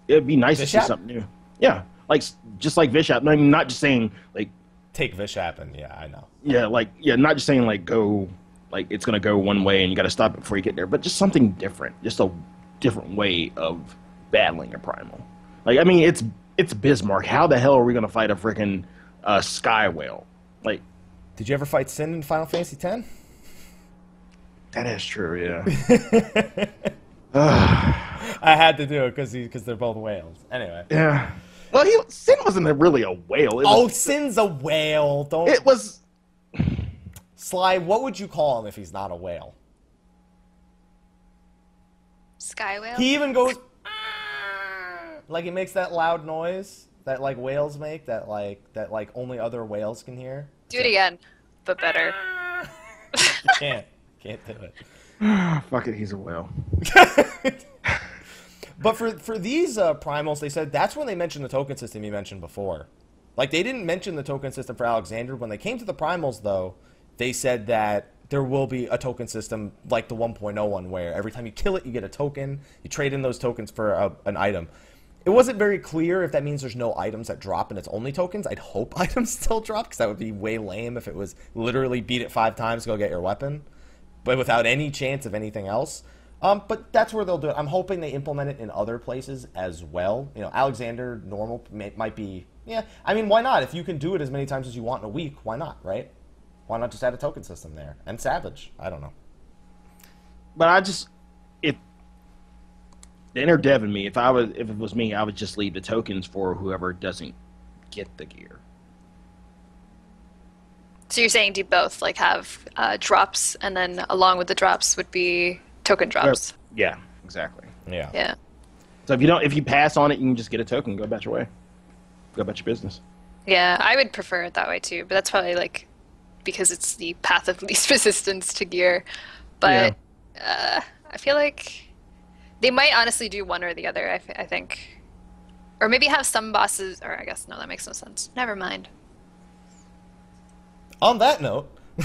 It'd be nice to see something new. Yeah, like just like Vishap. I'm not just saying like Take Vishap and yeah, I know. yeah, like yeah, not just saying like go like it's gonna go one way and you got to stop it before you get there, but just something different, just a different way of battling a primal. Like I mean, it's it's Bismarck. How the hell are we gonna fight a freaking uh, sky whale? Like Did you ever fight Sin in Final Fantasy X? that is true. Yeah. I had to do it because because they're both whales. Anyway. yeah. Well, he Sin wasn't really a whale. It Oh, Sin's a whale. Don't it was Sly. What would you call him if he's not a whale? Sky whale. He even goes like he makes that loud noise that like whales make. That like that like only other whales can hear. Do it again, but better. Can't can't do it. fuck it. He's a whale. But for for these uh, primals, they said that's when they mentioned the token system you mentioned before. Like they didn't mention the token system for Alexander. When they came to the primals, though, they said that there will be a token system like the 1.0 one, where every time you kill it, you get a token. You trade in those tokens for a, an item. It wasn't very clear if that means there's no items that drop and it's only tokens. I'd hope items still drop because that would be way lame if it was literally beat it five times, go get your weapon, but without any chance of anything else. Um, but that's where they'll do it. I'm hoping they implement it in other places as well. You know, Alexander normal may, might be. Yeah, I mean, why not? If you can do it as many times as you want in a week, why not? Right? Why not just add a token system there? And Savage, I don't know. But I just if the inner dev in me, if I was if it was me, I would just leave the tokens for whoever doesn't get the gear. So you're saying do both, like have uh, drops, and then along with the drops would be token drops. Yeah, exactly. Yeah. Yeah. So if you don't, if you pass on it, you can just get a token, go about your way, go about your business. Yeah, I would prefer it that way too, but that's probably like because it's the path of least resistance to gear. But uh, I feel like they might honestly do one or the other. I, f- I think, or maybe have some bosses. Or I guess no, that makes no sense. Never mind. On that note,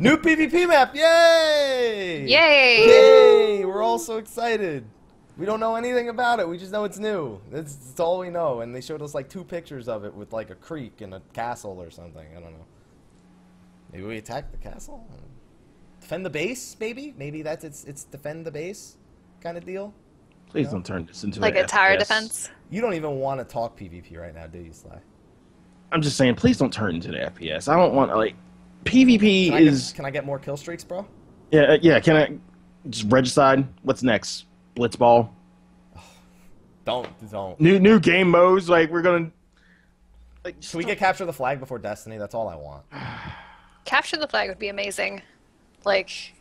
new PvP map! Yay! Yay! Yay! We're all so excited. We don't know anything about it. We just know it's new. That's, that's all we know. And they showed us like two pictures of it with like a creek and a castle or something. I don't know. Maybe we attack the castle, defend the base. Maybe, maybe that's it's it's defend the base kind of deal. Please don't turn this into Like an a tower FPS. defense. You don't even want to talk PvP right now, do you, Sly? I'm just saying, please don't turn into the FPS. I don't want like PvP Can I, is get, can I get more kill streaks, bro? yeah uh, yeah. Can I Just Regicide. What's next? Blitzball. Don't don't. New new game modes. Like we're gonna. Like, Can we get capture the flag before Destiny? That's all I want. Capture the flag would be amazing. Like,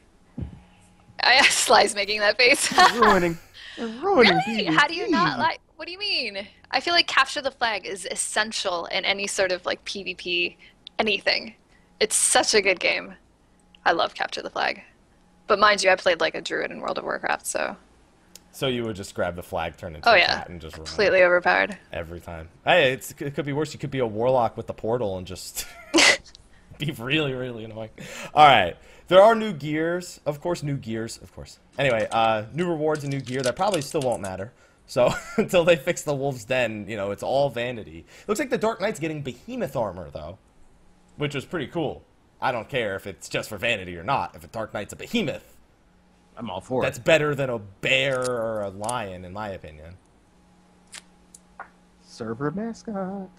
I Sly's making that face. ruining? They're ruining. really? How do you not like? What do you mean? I feel like capture the flag is essential in any sort of like PvP, anything. It's such a good game. I love capture the flag. But mind you, I played like a druid in World of Warcraft, so So you would just grab the flag, turn into oh a yeah, cat, and just run completely overpowered. every time. Hey, it's, it could be worse. You could be a warlock with the portal and just be really, really annoying. All right. There are new gears, of course. New gears, of course. Anyway, uh, new rewards and new gear that probably still won't matter. So until they fix the Wolf's Den, you know, it's all vanity. Looks like the Dark Knight's getting Behemoth armor though, which was pretty cool. I don't care if it's just for vanity or not. If a Dark Knight's a Behemoth, I'm all for that's it. That's better than a bear or a lion, in my opinion. Server mascot.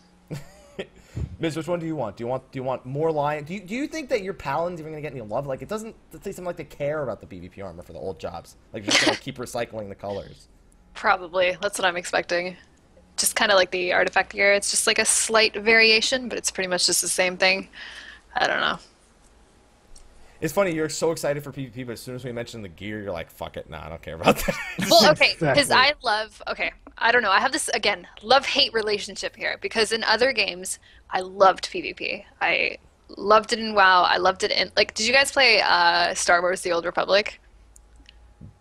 Miz, which one do you want? Do you want do you want more lion? Do you, do you think that your paladin's even gonna get any love? Like it doesn't it seem like they care about the PvP armor for the old jobs. Like just gonna keep recycling the colors. Probably. That's what I'm expecting. Just kind of like the artifact gear. It's just like a slight variation, but it's pretty much just the same thing. I don't know. It's funny you're so excited for PvP, but as soon as we mention the gear, you're like, "Fuck it, nah, I don't care about that." Well, okay, because Exactly. I love. Okay, I don't know. I have this again love hate relationship here because in other games I loved PvP. I loved it in WoW. I loved it in like. Did you guys play uh, Star Wars: The Old Republic?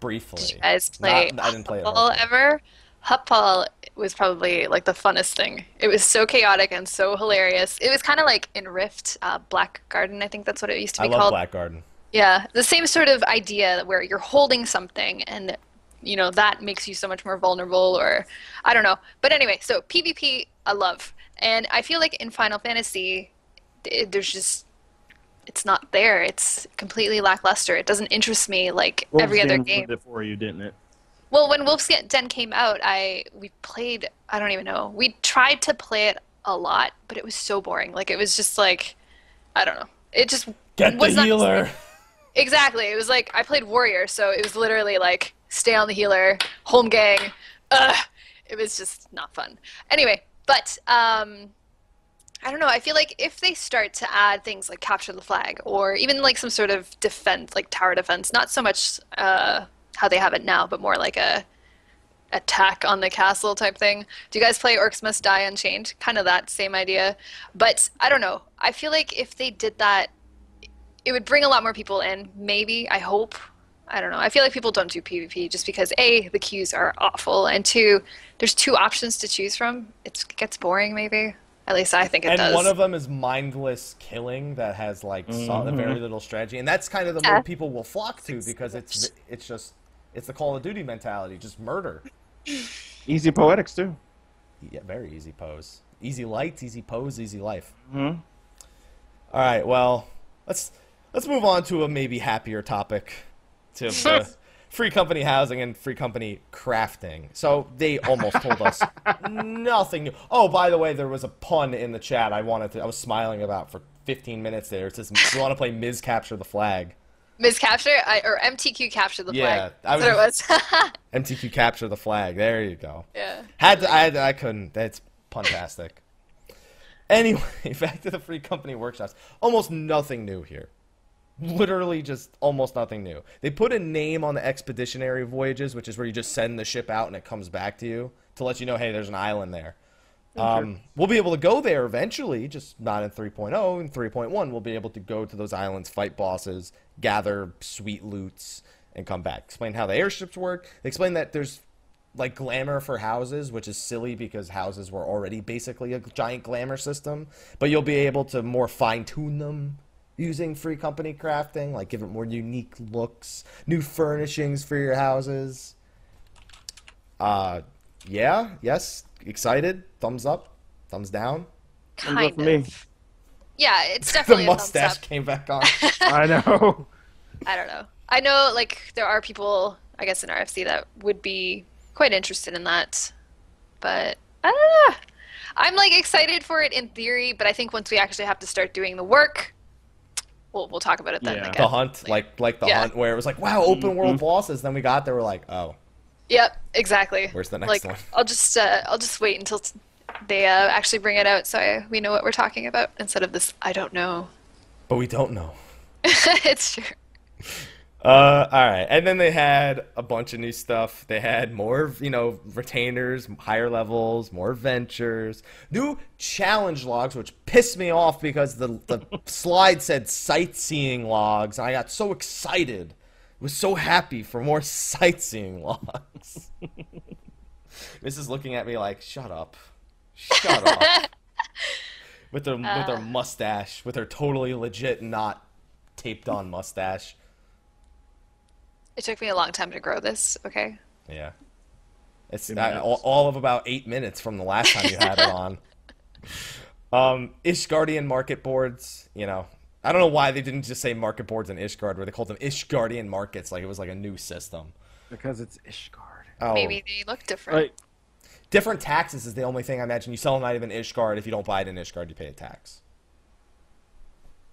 Briefly, Did you guys play Not- I didn't play it. Huttball ever? Huttball was probably like the funnest thing. It was so chaotic and so hilarious. It was kind of like in Rift, uh, Black Garden. I think that's what it used to be I be love called. Black Garden. Yeah, the same sort of idea where you're holding something and you know that makes you so much more vulnerable or I don't know. But anyway, so PvP I love. And I feel like in Final Fantasy it, there's just it's not there. It's completely lackluster. It doesn't interest me like every other game. ruined it for you, didn't it? Well, when Wolf's Den came out, I we played. I don't even know. We tried to play it a lot, but it was so boring. Like it was just like, I don't know. It just Get the was not- healer. exactly. It was like I played Warrior, so it was literally like stay on the healer, home gang. Ugh, it was just not fun. Anyway, but um, I don't know. I feel like if they start to add things like capture the flag, or even like some sort of defense, like tower defense, not so much uh, how they have it now, but more like a attack on the castle type thing. Do you guys play Orcs Must Die Unchained? Kind of that same idea. But I don't know. I feel like if they did that, it would bring a lot more people in. Maybe. I hope. I don't know. I feel like people don't do PvP just because A, the queues are awful, and two, there's two options to choose from. It's, it gets boring, maybe. At least I think it and does. one of them is mindless killing that has like so- very mm-hmm. little strategy, and that's kind of the Yeah. mode people will flock to because it's it's just it's the Call of Duty mentality, just murder. Easy poetics too. Yeah, very easy pose, easy lights, easy pose, easy life. hmm All right, well, let's let's move on to a maybe happier topic, to the free company housing and free company crafting. So they almost told us nothing new. Oh, by the way, there was a pun in the chat. I wanted to. I was smiling about for 15 minutes there. It says, "You want to play Ms. Capture the Flag." Ms. Capture I, or MTQ Capture the Yeah, flag. I That's what it was. MTQ Capture the Flag. There you go. yeah. Had to, I, had to- I couldn't. That's fantastic. Anyway, back to the free company workshops. Almost nothing new here. Literally just almost nothing new. They put a name on the expeditionary voyages, which is where you just send the ship out and it comes back to you to let you know, hey, there's an island there. Um, we'll be able to go there eventually, just not in 3.0. In 3.1, we'll be able to go to those islands, fight bosses, gather sweet loots, and come back. Explain how the airships work. Explain that there's like glamour for houses, which is silly because houses were already basically a giant glamour system. But you'll be able to more fine tune them using free company crafting, like give it more unique looks, new furnishings for your houses. Uh, yeah, yes, excited. Thumbs up, thumbs down. Thumbs up Kind for of. me. Yeah, it's The definitely a thumbs mustache up. came back on. I know. I don't know. I know like there are people, I guess in RFC that would be quite interested in that. But I don't know. I'm like excited for it in theory, but I think once we actually have to start doing the work, we'll we'll talk about it then. Yeah. I The hunt, like like the Yeah. hunt, where it was like, wow, open world mm-hmm. bosses. Then we got there, we're like, oh, Yep, exactly. Where's the next like, one? I'll just uh, I'll just wait until t- they uh, actually bring it out, so I, we know what we're talking about instead of this. I don't know. but we don't know. it's true. Uh, all right, and then they had a bunch of new stuff. They had more, you know, retainers, higher levels, more ventures, new challenge logs, which pissed me off because the the slide said sightseeing logs, and I got so excited, was so happy for more sightseeing logs. Mrs. looking at me like, "Shut up, shut up," with her with her mustache, with her totally legit, not taped on mustache. It took me a long time to grow this. Okay. Yeah. It's Two uh, all, all of about eight minutes from the last time you had it on. Um, Ishgardian market boards, you know. I don't know why they didn't just say market boards in Ishgard, where they called them Ishgardian markets, like it was like a new system. Because it's Ishgard. Oh, Maybe they look different. Like, different taxes is the only thing I imagine. You sell an item in Ishgard, if you don't buy it in Ishgard, you pay a tax.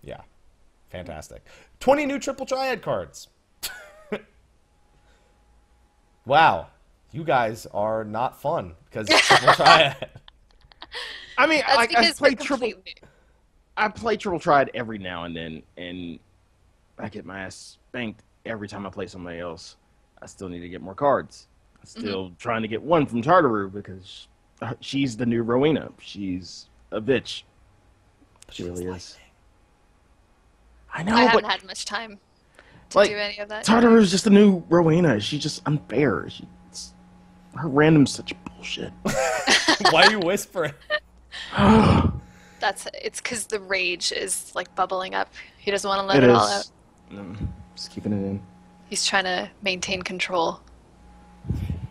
Yeah, fantastic. Twenty new triple triad cards. wow, you guys are not fun because triple triad. I mean, That's like, I because play we're triple. completely. I play triple triad every now and then, and I get my ass spanked every time I play somebody else. I still need to get more cards. I'm still trying to get one from Tataru because uh, she's the new Rowena. She's a bitch. She really is. I know, I haven't but had much time to like, do any of that. Tataru's just a new Rowena. She's just unfair. She's, her random's such bullshit. Why are you whispering? That's it's because the rage is like bubbling up. He doesn't want to let It it, is. all out. Mm, just keeping it in. He's trying to maintain control.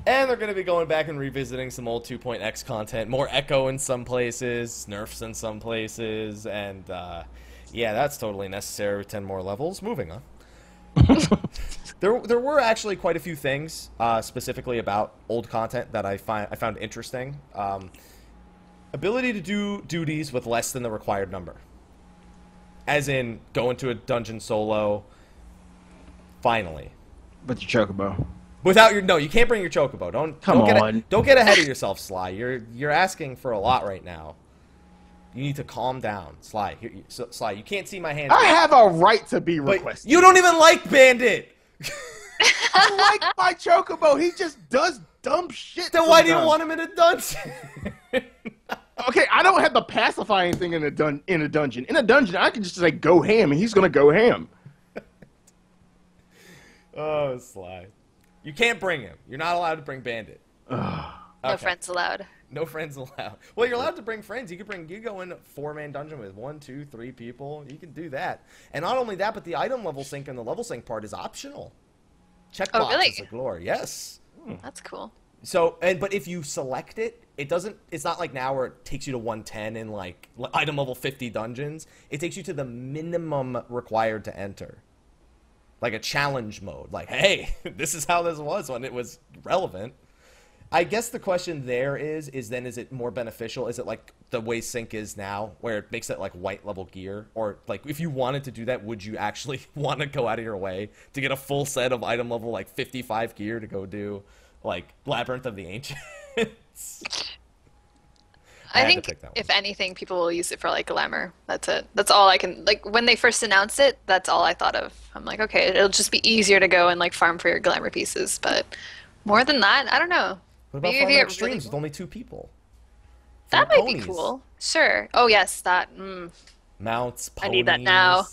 And they're going to be going back and revisiting some old 2.x content. More Echo in some places, Nerfs in some places, and uh, yeah, that's totally necessary with 10 more levels. Moving on. there, there were actually quite a few things uh, specifically about old content that I find I found interesting. Um, ability to do duties with less than the required number, as in go into a dungeon solo. Finally, But your chocobo. Without your no, you can't bring your chocobo. Don't Come don't Get on. don't get ahead of yourself, Sly. You're you're asking for a lot right now. You need to calm down, Sly. Here, you, so, Sly, you can't see my hand. I have a right to be requested. you don't even like Bandit. I like my chocobo. He just does dumb shit. Then why do you want him in a dungeon? Okay, I don't have to pacify anything in a dun- in a dungeon. In a dungeon, I can just like go ham, and he's gonna go ham. oh, Sly, you can't bring him. You're not allowed to bring Bandit. No friends allowed. No friends allowed. Well, you're allowed to bring friends. You could bring. You go in a four man dungeon with one, two, three people. You can do that. And not only that, but the item level sync and the level sync part is optional. Checkbox Oh, really? is a glory. Yes. Hmm. That's cool. So, and but if you select it, it doesn't. It's not like now where it takes you to 110 in like item level 50 dungeons. It takes you to the minimum required to enter, like a challenge mode. Like, hey, this is how this was when it was relevant. I guess the question there is, is then is it more beneficial? Is it like the way sync is now, where it makes it like white level gear, or like if you wanted to do that, would you actually want to go out of your way to get a full set of item level like 55 gear to go do like Labyrinth of the Ancients? I I, think pick that one. if anything, people will use it for like glamour. That's it. That's all I can like. When they first announced it, that's all I thought of. I'm like, okay, it'll just be easier to go and like farm for your glamour pieces. But more than that, I don't know. What about Maybe farming extremes really- with only two people? That might be cool. Sure. Oh yes, that. Mm, Mounts, I need that now.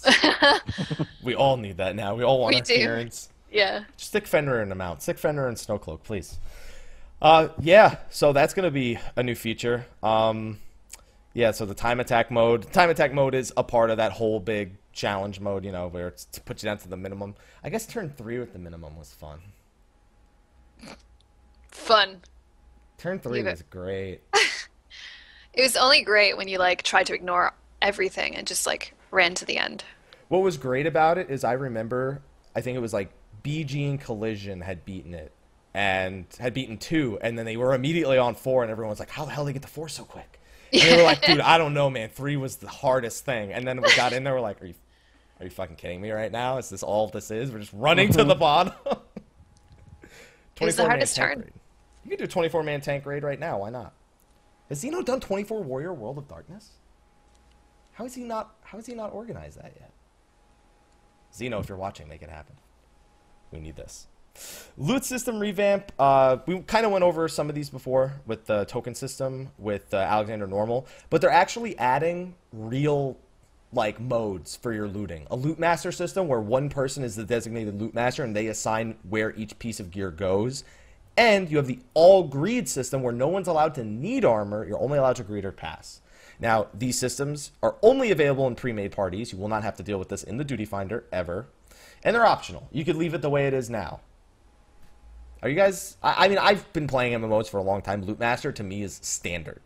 we all need that now. We all want We our do. appearance. Yeah. Stick Fenrir in a mount. Stick Fenrir and Snowcloak, please. Uh, yeah, so that's going to be a new feature. Um, yeah, so the time attack mode. Time attack mode is a part of that whole big challenge mode, you know, where it's to put you down to the minimum. I guess turn three with the minimum was fun. Fun. Turn three Leave it. was great. It was only great when you like tried to ignore everything and just like ran to the end. What was great about it is I remember, I think it was like BG and Collision had beaten it and had beaten two, and then they were immediately on four, and everyone's like, how the hell did they get to four so quick? And they were like, dude, I don't know, man. Three was the hardest thing. And then we got in there, we're like, are you, Are you fucking kidding me right now? Is this all this is? We're just running to the bottom. It was the 24 man hardest turn. raid. You can do 24 man tank raid right now. Why not? Has Zeno done 24 warrior World of Darkness? How is he not? How has he not organized that yet? Zeno, if you're watching, make it happen. We need this. Loot system revamp. Uh, we kind of went over some of these before with the token system with uh, Alexander Normal, but they're actually adding real like modes for your looting. A loot master system where one person is the designated loot master and they assign where each piece of gear goes. And you have the all greed system where no one's allowed to need armor, you're only allowed to greed or pass. Now, these systems are only available in pre made parties. You will not have to deal with this in the Duty Finder ever. And they're optional. You could leave it the way it is now. Are you guys? I, I mean, I've been playing MMOs for a long time. Loot Master to me is standard.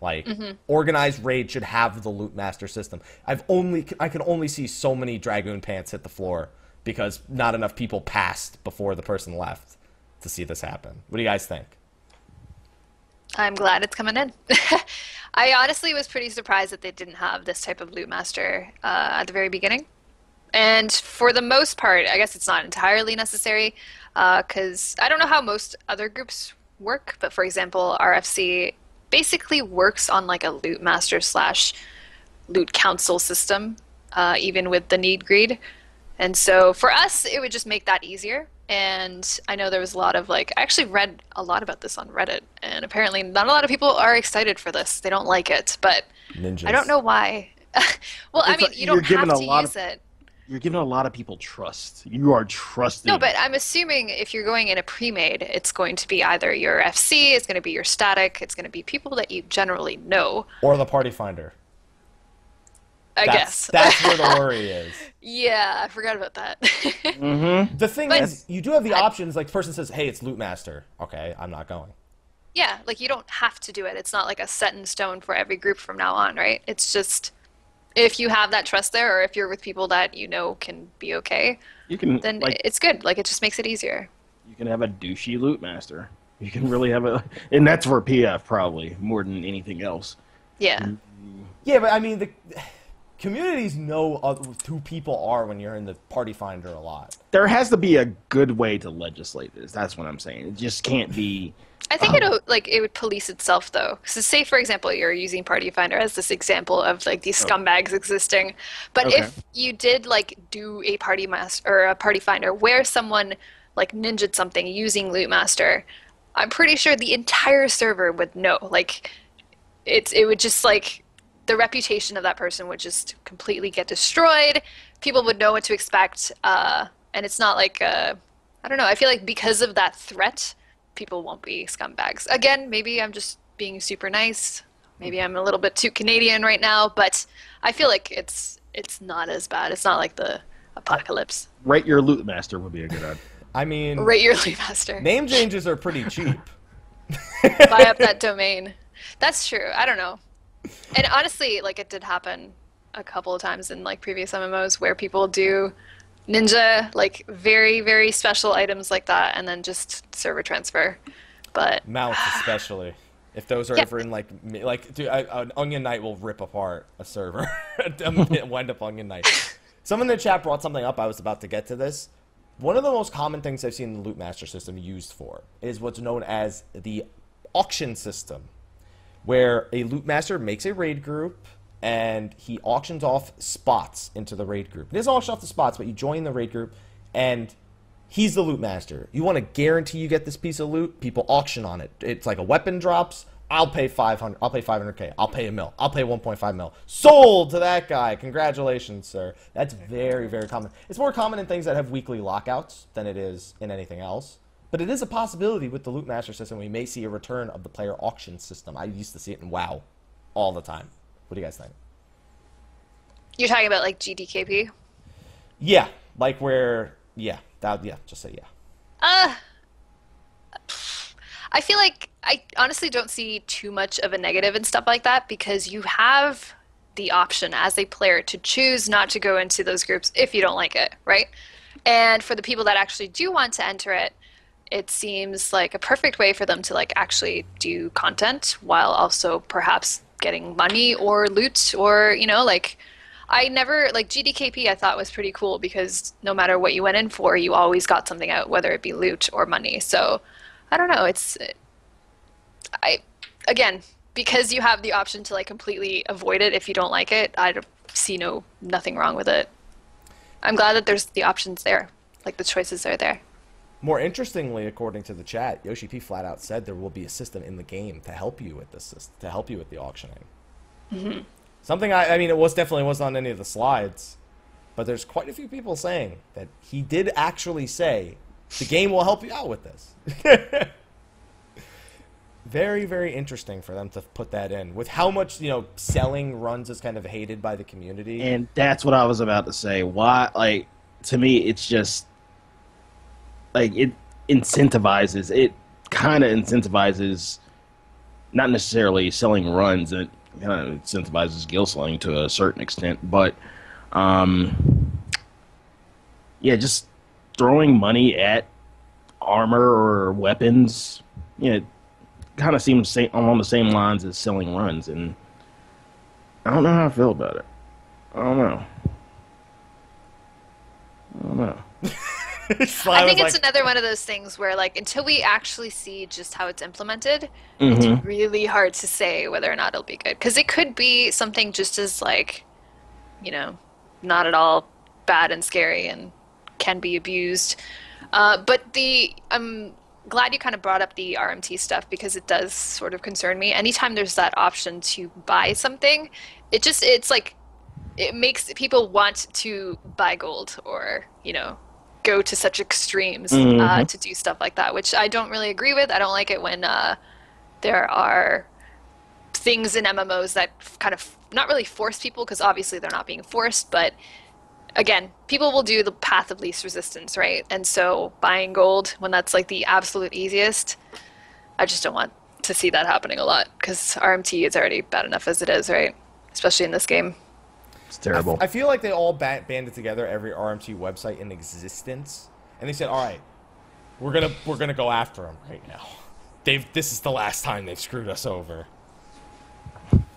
Like organized raid should have the Loot Master system. I've only I can only see so many Dragoon pants hit the floor because not enough people passed before the person left to see this happen. What do you guys think? I'm glad it's coming in. I honestly was pretty surprised that they didn't have this type of loot master uh, at the very beginning. And for the most part, I guess it's not entirely necessary because I don't know how most other groups work, but for example, RFC basically works on like a loot master slash loot council system, uh, even with the need greed. And so for us, it would just make that easier. And I know there was a lot of like, I actually read a lot about this on Reddit, and apparently not a lot of people are excited for this. They don't like it, but Ninjas. I don't know why. well, I mean, like you don't have to use of- it. You're giving a lot of people trust. You are trusting. No, but I'm assuming if you're going in a pre-made, it's going to be either your FC, it's going to be your static, it's going to be people that you generally know. Or the Party Finder. I That's, guess. that's where the worry is. yeah, I forgot about that. Mm-hmm. The thing But- is, you do have the I- options. Like, the person says, "Hey, it's Loot Master." Okay, I'm not going. yeah, like you don't have to do it. It's not like a set in stone for every group from now on, right? It's just if you have that trust there, or if you're with people that you know can be okay, You can then like it's good. Like it just makes it easier. you can have a douchey loot master. You can really have a, and that's for PF probably more than anything else. Yeah. Mm-hmm. Yeah, but I mean, the communities know who people are when you're in the Party Finder a lot. There has to be a good way to legislate this. That's what I'm saying. It just can't be. I think it'll like it would police itself though. So say for example you're using Party Finder as this example of like these scumbags existing, but Okay. if you did like do a Party Master or a Party Finder where someone like ninja'd something using Loot Master, I'm pretty sure the entire server would know. Like it's it would just like the reputation of that person would just completely get destroyed. People would know what to expect, uh, and it's not like uh, I don't know. I feel like because of that threat, people won't be scumbags. Again, maybe I'm just being super nice. Maybe I'm a little bit too Canadian right now, but I feel like it's it's not as bad. It's not like the apocalypse. Rate your loot master would be a good idea. I mean, Rate your Loot Master. name changes are pretty cheap. buy up that domain. That's true. I don't know. And honestly, like it did happen a couple of times in like previous MMOs where people do ninja like very very special items like that and then just server transfer. But Mounts, especially. If those are Yeah. ever in like like, dude, I, an Onion Knight will rip apart a server. Wind up Onion Knight. Someone in the chat brought something up. I was about to get to this. One of the most common things I've seen the Loot Master system used for is what's known as the auction system, where a Loot Master makes a raid group and he auctions off spots into the raid group. He doesn't auction off the spots, but you join the raid group and he's the loot master. You want to guarantee you get this piece of loot? People auction on it. It's like a weapon drops. I'll pay 500. I'll pay 500k. I'll pay a mil. I'll pay 1.5 mil. Sold to that guy. Congratulations, sir. That's very very common. It's more common in things that have weekly lockouts than it is in anything else. But it is a possibility with the loot master system. We may see a return of the player auction system. I used to see it in WoW all the time. What do you guys think? you're talking about like GDKP? Yeah, like where yeah, that yeah, just say yeah. Uh I feel like I honestly don't see too much of a negative and stuff like that because you have the option as a player to choose not to go into those groups if you don't like it, right? And for the people that actually do want to enter it, it seems like a perfect way for them to like actually do content while also perhaps getting money or loot or you know like I never like GDKP. I thought was pretty cool because no matter what you went in for, you always got something out, whether it be loot or money. So I don't know. It's I again because you have the option to like completely avoid it if you don't like it. I see no nothing wrong with it. I'm glad that there's the options there, like the choices are there. More interestingly, according to the chat, Yoshi P flat out said there will be a system in the game to help you with this, to help you with the auctioning. Mm-hmm. Something I, I mean, it was definitely wasn't on any of the slides, but there's quite a few people saying that he did actually say the game will help you out with this. very, very interesting for them to put that in with how much you know selling runs is kind of hated by the community. And that's what I was about to say. Why, like, to me, it's just like it incentivizes. It kind of incentivizes, not necessarily selling runs. It kind of incentivizes gil selling to a certain extent, but um, yeah, just throwing money at armor or weapons. You know, kind of seems same, along the same lines as selling runs, and I don't know how I feel about it. I don't know. I don't know. I think it's like... another one of those things where, like, until we actually see just how it's implemented, mm-hmm. it's really hard to say whether or not it'll be good. Because it could be something just as, like, you know, not at all bad and scary and can be abused. Uh, but the I'm glad you kind of brought up the RMT stuff because it does sort of concern me. Anytime there's that option to buy something, it just it's like it makes people want to buy gold or you know go to such extremes uh, mm-hmm. uh, to do stuff like that, which I don't really agree with. I don't like it when uh, there are things in MMOs that kind of not really force people because obviously they're not being forced, but again, people will do the path of least resistance, right? And so buying gold when that's like the absolute easiest, I just don't want to see that happening a lot because RMT is already bad enough as it is, right? Especially in this game. It's terrible. I, feel like they all ba- banded together every RMT website in existence, and they said, "All right, we're gonna we're gonna go after them right now. They've this is the last time they've screwed us over."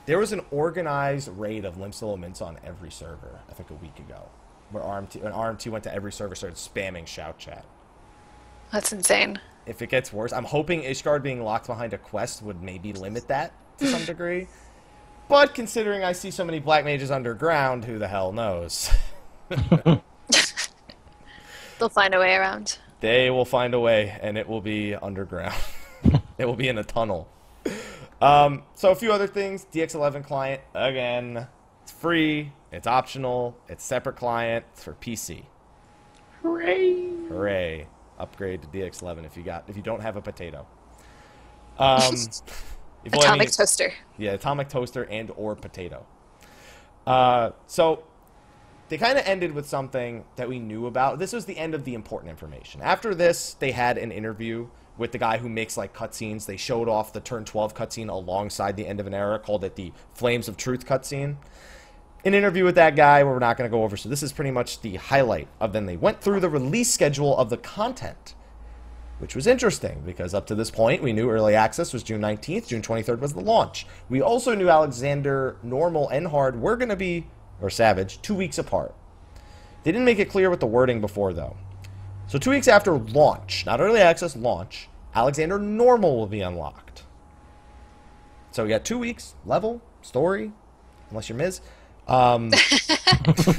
There was an organized raid of Limps Mints on every server, I think a week ago, where RMT when RMT went to every server started spamming shout chat. That's insane. If it gets worse, I'm hoping Ishgard being locked behind a quest would maybe limit that to some degree. But considering I see so many black mages underground, who the hell knows? They'll find a way around. They will find a way, and it will be underground. it will be in a tunnel. Um, so a few other things. DX11 client again. It's free. It's optional. It's separate client. It's for PC. Hooray! Hooray! Upgrade to DX11 if you got if you don't have a potato. Um, atomic toaster. Yeah, atomic toaster and or potato. Uh, so they kind of ended with something that we knew about. This was the end of the important information. After this, they had an interview with the guy who makes like cutscenes. They showed off the turn 12 cutscene alongside the end of an era, called it the Flames of Truth cutscene. An interview with that guy we're not going to go over. So this is pretty much the highlight of then they went through the release schedule of the content which was interesting because up to this point we knew early access was June 19th, June 23rd was the launch. We also knew Alexander, Normal, and Hard were going to be, or Savage, two weeks apart. They didn't make it clear with the wording before though. So two weeks after launch, not early access, launch, Alexander Normal will be unlocked. So we got two weeks, level, story, unless you're Miz. Um,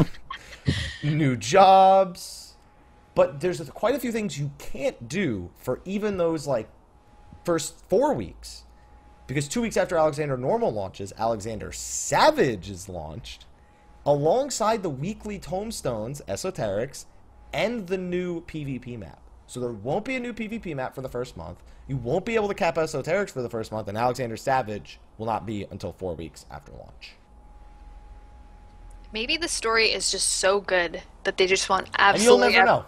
new jobs, but there's quite a few things you can't do for even those like first four weeks. Because two weeks after Alexander Normal launches, Alexander Savage is launched alongside the weekly tomestones, esoterics, and the new PvP map. So there won't be a new PvP map for the first month. You won't be able to cap esoterics for the first month, and Alexander Savage will not be until four weeks after launch. Maybe the story is just so good that they just want absolutely. And you'll never know.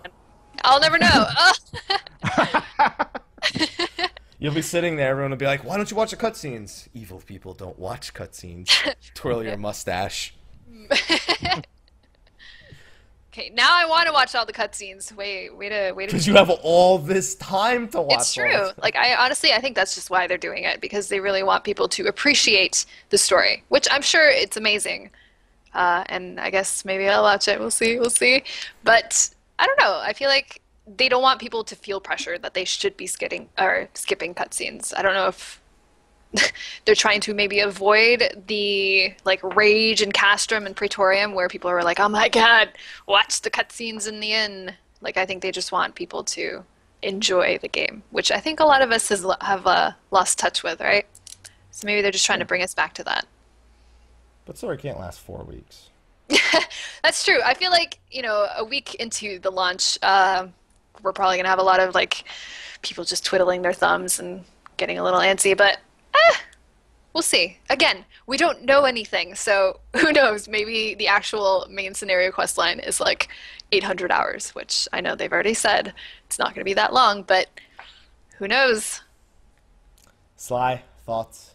I'll never know. You'll be sitting there, everyone will be like, "Why don't you watch the cutscenes?" Evil people don't watch cutscenes. Twirl your mustache. okay, now I want to watch all the cutscenes. Wait, wait a wait. Because you have all this time to watch. It's true. Like I honestly, I think that's just why they're doing it because they really want people to appreciate the story, which I'm sure it's amazing. uh, and I guess maybe I'll watch it. We'll see. We'll see. But I don't know. I feel like they don't want people to feel pressure that they should be skipping or skipping cutscenes. I don't know if they're trying to maybe avoid the like rage in Castrum and Praetorium where people are like, "Oh my god, watch the cutscenes in the inn." Like I think they just want people to enjoy the game, which I think a lot of us has, have uh, lost touch with, right? So maybe they're just trying to bring us back to that. But story can't last four weeks. That's true. I feel like you know, a week into the launch, uh, we're probably gonna have a lot of like people just twiddling their thumbs and getting a little antsy. But eh, we'll see. Again, we don't know anything, so who knows? Maybe the actual main scenario quest line is like 800 hours, which I know they've already said it's not going to be that long, but who knows? Sly thoughts.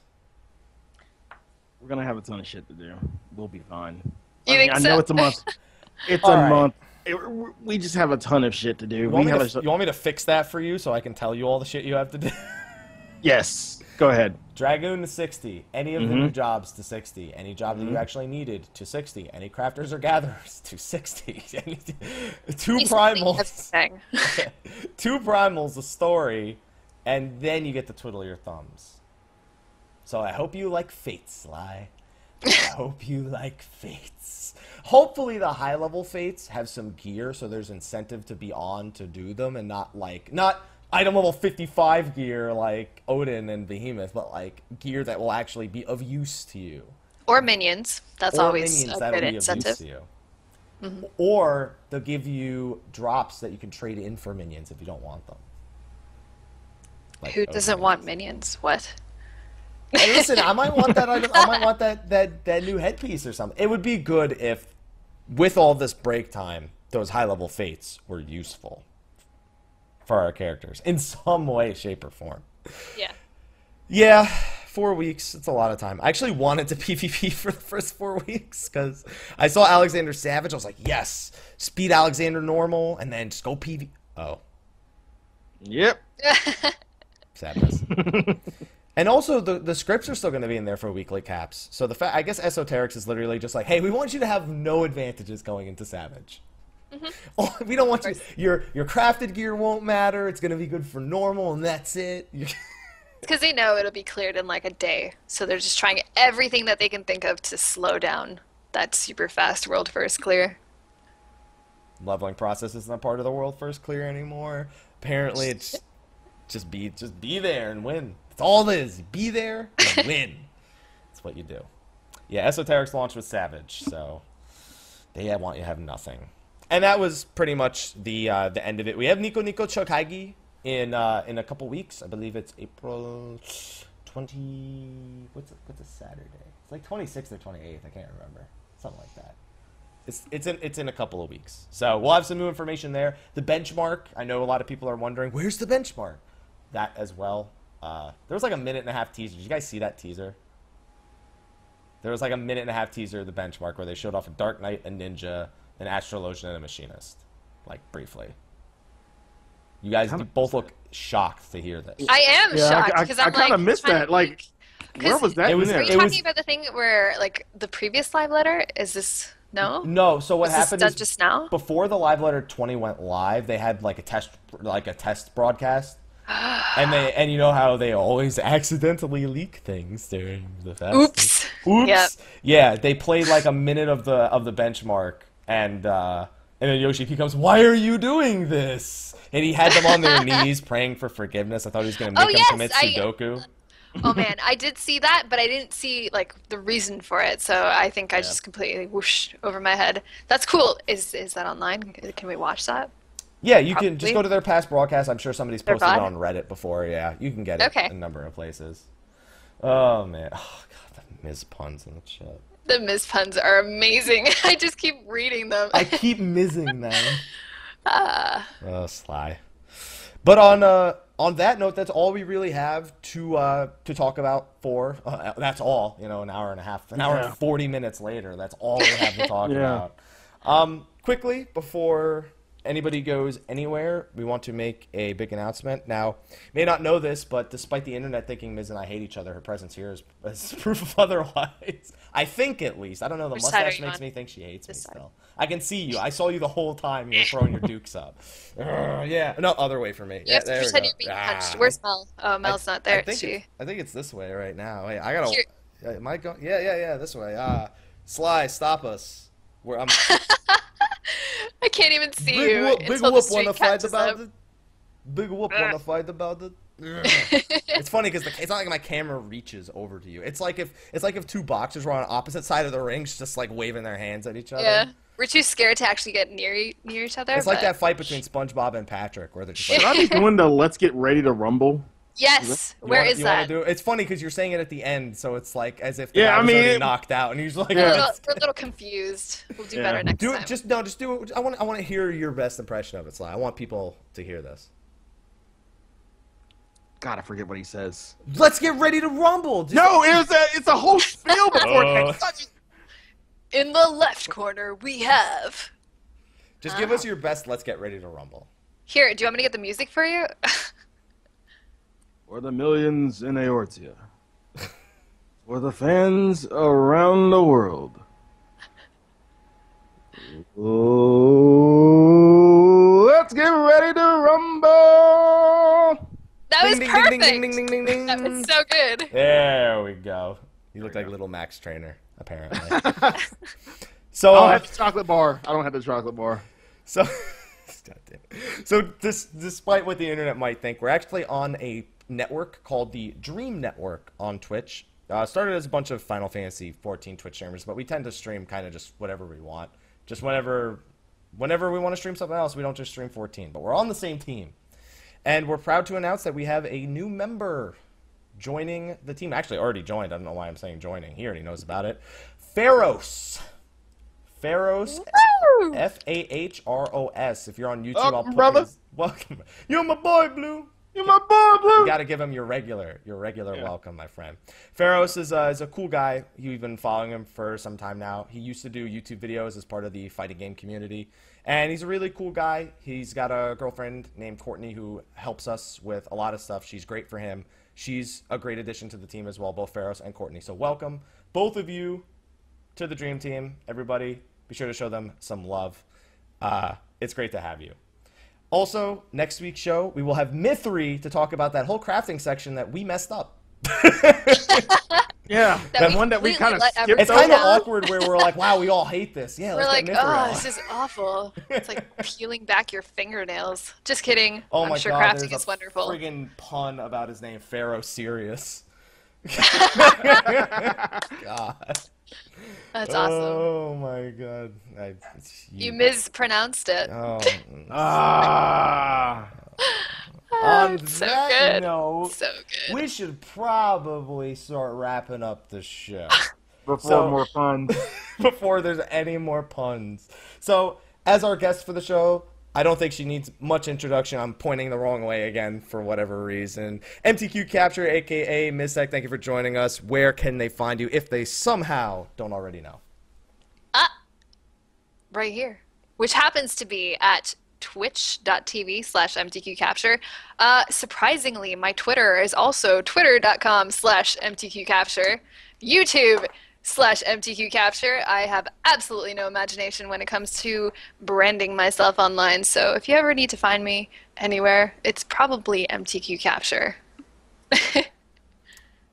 We're gonna have a ton of shit to do. We'll be fine. You I, think I so? know it's a month. It's All a right. month. It- we just have a ton of shit to do. You We want, me have to, a, you want me to fix that for you so I can tell you all the shit you have to do? yes. Go ahead. Dragoon to 60. Any of the Mhm. new jobs to 60. Any job that you Mhm. actually needed to 60. Any crafters or gatherers to 60. Two Basically primals. two primals, a story, and then you get to twiddle your thumbs. So I hope you like Fates, Sly. I hope you like Fates. Hopefully the high level Fates have some gear so there's incentive to be on to do them and not like not item level 55 gear like Odin and Behemoth, but like gear that will actually be of use to you Or minions. That's or always minions a that'll good be incentive. of use to you. Mm-hmm. Or they'll give you drops that you can trade in for minions if you don't want them. Like Who doesn't want minions? What? Hey, listen, I might want that. item- I might want that that that new headpiece or something. It would be good if, with all this break time, those high level fates were useful for our characters in some way, shape, or form. Yeah. Yeah, four weeks. It's a lot of time. I actually wanted to PvP for the first four weeks because I saw Alexander Savage. I was like, yes, speed Alexander normal, and then just go PV. Oh, Yep. sadness. And also, the the scrips are still going to be in there for weekly caps. So the fa- I guess esoterics is literally just like, hey, we want you to have no advantages going into Savage. Oh, we don't want you. Your your crafted gear won't matter. It's going to be good for normal, and that's it. Because they know it'll be cleared in like a day. So they're just trying everything that they can think of to slow down that super fast world first clear. leveling process isn't a part of the world first clear anymore. Apparently, it's just be just be there and win. That's all it is. Be there and win. That's what you do. Yeah, Esoterics launched with Savage, so they want you to have nothing. And that was pretty much the uh, the end of it. We have Nico Nico Chokaigi in uh, in a couple weeks. I believe it's April twenty. What's a, what's a Saturday? It's like twenty sixth or twenty eighth. I can't remember. Something like that. It's it's in it's in a couple of weeks. So we'll have some new information there. The benchmark. I know a lot of people are wondering where's the benchmark. That as well. Uh, there was like a minute and a half teaser. Did you guys see that teaser? There was like a minute and a half teaser of the benchmark where they showed off a Dark Knight, a Ninja, an Astrologian, and a Machinist, like briefly. You guys you both look shocked to hear this. I am Yeah, shocked because I, I'm I kind of like, missed that. to Like, think- where 'cause- was that It was- there? Are you it talking was- about the thing where like the previous live letter? Is this no? no, so what Was this happened done is just now? before the live letter 20 went live they had like a test like a test broadcast and they and you know how they always accidentally leak things during the fest Oops. oops Yep. yeah they played like a minute of the of the benchmark and uh and then yoshi P comes why are you doing this and he had them on their knees praying for forgiveness i thought he was going to Oh, make them yes, commit I- oh man, I did see that, but I didn't see like the reason for it. So I think I just completely whooshed over my head. That's cool. Is is that online? Can we watch that? Yeah you can just go to their past broadcast i'm sure somebody's Their posted it on reddit before yeah you can get it Okay. in a number of places oh man oh god the Miz puns in the chat The Miz puns are amazing. I just keep reading them. I keep missing them. Ah. Oh, sly. But on uh, on that note, that's all we really have to uh, to talk about for. Uh, that's all. You know, an hour and a half, an hour Yeah. and forty minutes later. That's all we have to talk Yeah. about. Um, quickly before anybody goes anywhere, we want to make a big announcement. Now, may not know this, but despite the internet thinking Miz and I hate each other, her presence here is, is proof of otherwise. I think at least. I don't know. The Which mustache makes on? me think she hates This me side. still. I can see you. I saw you the whole time you were throwing your dukes up. Ugh, yeah. No, other way for me. You Yeah, have to pretend you're being Ah. punched. Where's Mel? Oh, Mel's I- not there. I think, she. it's, I think it's this way right now. Wait, I gotta. Here. Am I going? Yeah, yeah, yeah. This way. Ah, Sly, stop us. Where I'm. I can't even see big you whoop, big until the whoop wanna fight about up. it. Big whoop wanna fight about it. it's funny because it's not like my camera reaches over to you. It's like if it's like if two boxers were on opposite side of the rings, just like waving their hands at each other. Yeah, we're too scared to actually get near e- near each other. It's like that fight between SpongeBob and Patrick, where they're just Should like. I be doing the let's get ready to rumble? Yes. You Where wanna- is you wanna that? do it? It's funny because you're saying it at the end, so it's like as if the Yeah, guy I mean, already it- knocked out, and he's like, We're, a little, we're a little confused. We'll do Yeah. better next Do time. it. Just no. Just do it. I want. I want to hear your best impression of it, Sly. I want people to hear this. God, I forget what he says. Let's get ready to rumble. Just- No, it's a it's a whole spiel before Oh. that. In the left corner, we have. Just give us uh, your best. Let's get ready to rumble. Here, do you want me to get the music for you? For the millions in Eorzea. For the fans around the world. Oh, let's get ready to rumble. that was Ding, ding, perfect. ding, ding, ding, ding, ding, That was so good. There we go. You look like a little Max Trainer, apparently. so, I don't uh, have the chocolate bar. I don't have the chocolate bar. so, God damn it. so this, despite what the internet might think, we're actually on a network called the Dream Network on Twitch. Uh, started as a bunch of Final Fantasy 14 Twitch streamers, but we tend to stream kind of just whatever we want, just whenever, whenever we want to stream something else. We don't just stream 14, but we're on the same team, and we're proud to announce that we have a new member joining the team. Actually, already joined. I don't know why I'm saying joining. He already knows about it. Fahros. Fahros. F A H R O S. If you're on YouTube, Welcome, I'll put brother. his- welcome. You're my boy, Blue. You're my boy, Blue. You got to give him your regular, your regular Yeah. welcome, my friend. Fahros is, uh, is a cool guy. You've been following him for some time now. He used to do YouTube videos as part of the fighting game community, and he's a really cool guy. He's got a girlfriend named Courtney who helps us with a lot of stuff. She's great for him. She's a great addition to the team as well, both Fahros and Courtney. So welcome both of you to the Dream Team. Everybody, be sure to show them some love. Uh, it's great to have you. Also, next week's show, we will have Mithri to talk about that whole crafting section that we messed up. Yeah, That that, one that we kind of skipped It's kind of awkward where we're like, wow, we all hate this. Yeah, We're like, oh, on. this is awful. It's like peeling back your fingernails. Just kidding. Oh I'm my sure god, crafting there's is a wonderful. friggin' pun about his name, Pharaoh Sirius. God. That's awesome. Oh my god. I, it's You mispronounced it. Oh. Ah. On it's so that good. note, So good. we should probably start wrapping up the show. Before So- more fun. before there's any more puns. So, as our guest for the show, I don't think she needs much introduction. I'm pointing the wrong way again for whatever reason. MTQ Capture, aka Miztech, thank you for joining us. Where can they find you if they somehow don't already know? right here, which happens to be at twitch.tv slash mtqcapture. Uh, surprisingly, my Twitter is also twitter.com slash mtqcapture. YouTube slash MTQ Capture. I have absolutely no imagination when it comes to branding myself online, so if you ever need to find me anywhere, it's probably MTQ Capture.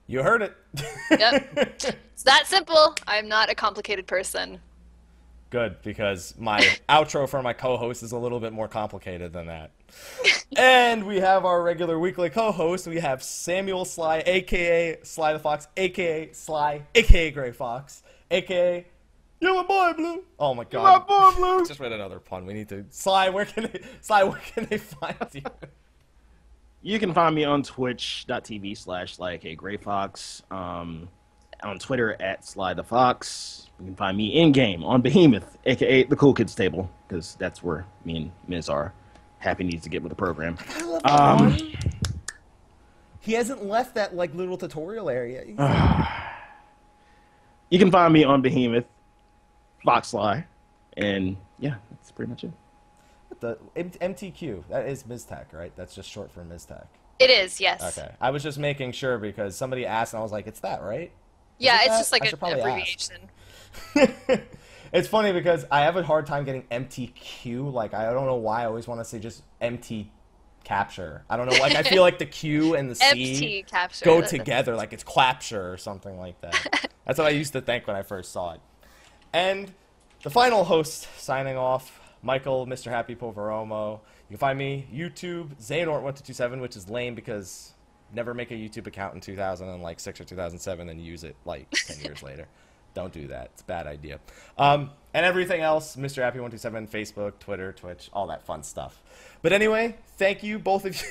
You heard it. Yep. It's that simple. I'm not a complicated person. Good, because my outro for my co host is a little bit more complicated than that. And we have our regular weekly co host. We have Samuel Sly, aka Sly the Fox, aka Sly, aka Gray Fox, aka You're my boy, Blue. Oh my god. You're my god. boy, Blue. Just read another pun. We need to. Sly, where can they, Sly, where can they find you? You can find me on twitch.tv slash like a gray fox. Um, on Twitter at Sly the Fox. You can find me in game on Behemoth, aka the Cool Kids table, because that's where me and Miz are. Happy needs to get with the program. I love Um. He hasn't left that like little tutorial area. You can find me on Behemoth, Fox Sly, and yeah, that's pretty much it. the M- MTQ. That is Miztech, right? That's just short for Miztech. It is, yes. Okay. I was just making sure because somebody asked and I was like, it's that, right? Yeah, it it's that? just like I an probably abbreviation. it's funny because I have a hard time getting MTQ. Like I don't know why I always want to say just MT capture. I don't know. Like I feel like the Q and the C capture. go together. Like it's clapture or something like that. That's what I used to think when I first saw it. And the final host signing off, Michael, Mr. Happy Poveromo. You can find me YouTube Xehanort1227, which is lame because never make a YouTube account in 2000 and like six or 2007 and use it like 10 years later. Don't do that. It's a bad idea. Um, and everything else, Mr. Happy127, Facebook, Twitter, Twitch, all that fun stuff. But anyway, thank you, both of you.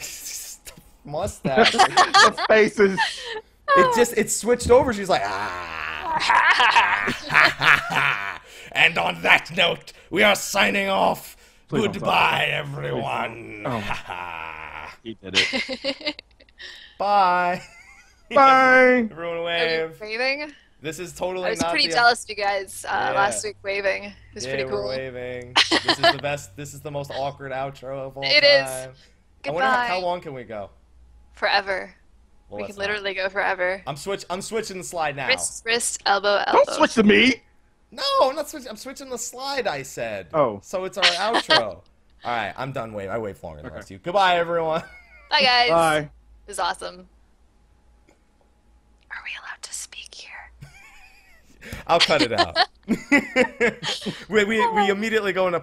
Mustache. the faces. it just it switched over. She's like, ah. and on that note, we are signing off. Please Goodbye, everyone. Oh. He did it. Bye. Bye. Everyone Are you wave. Waving? This is totally I was not pretty the- jealous of you guys uh, Yeah. last week waving. It was yeah, pretty we're cool. waving. This is the best. This is the most awkward outro of all It time. is. I wonder how, how long can we go? Forever. Well, we let's can not. literally go forever. I'm switch. I'm switching the slide now. Wrist, wrist, elbow, elbow. Don't switch to me. No, I'm not switching. I'm switching the slide. I said. Oh. So it's our outro. All right, I'm done. Wave. I wave longer than the rest of you. Goodbye, everyone. Bye, guys. Bye. It was awesome. Are we allowed to speak here? I'll cut it out. we, we, we immediately go into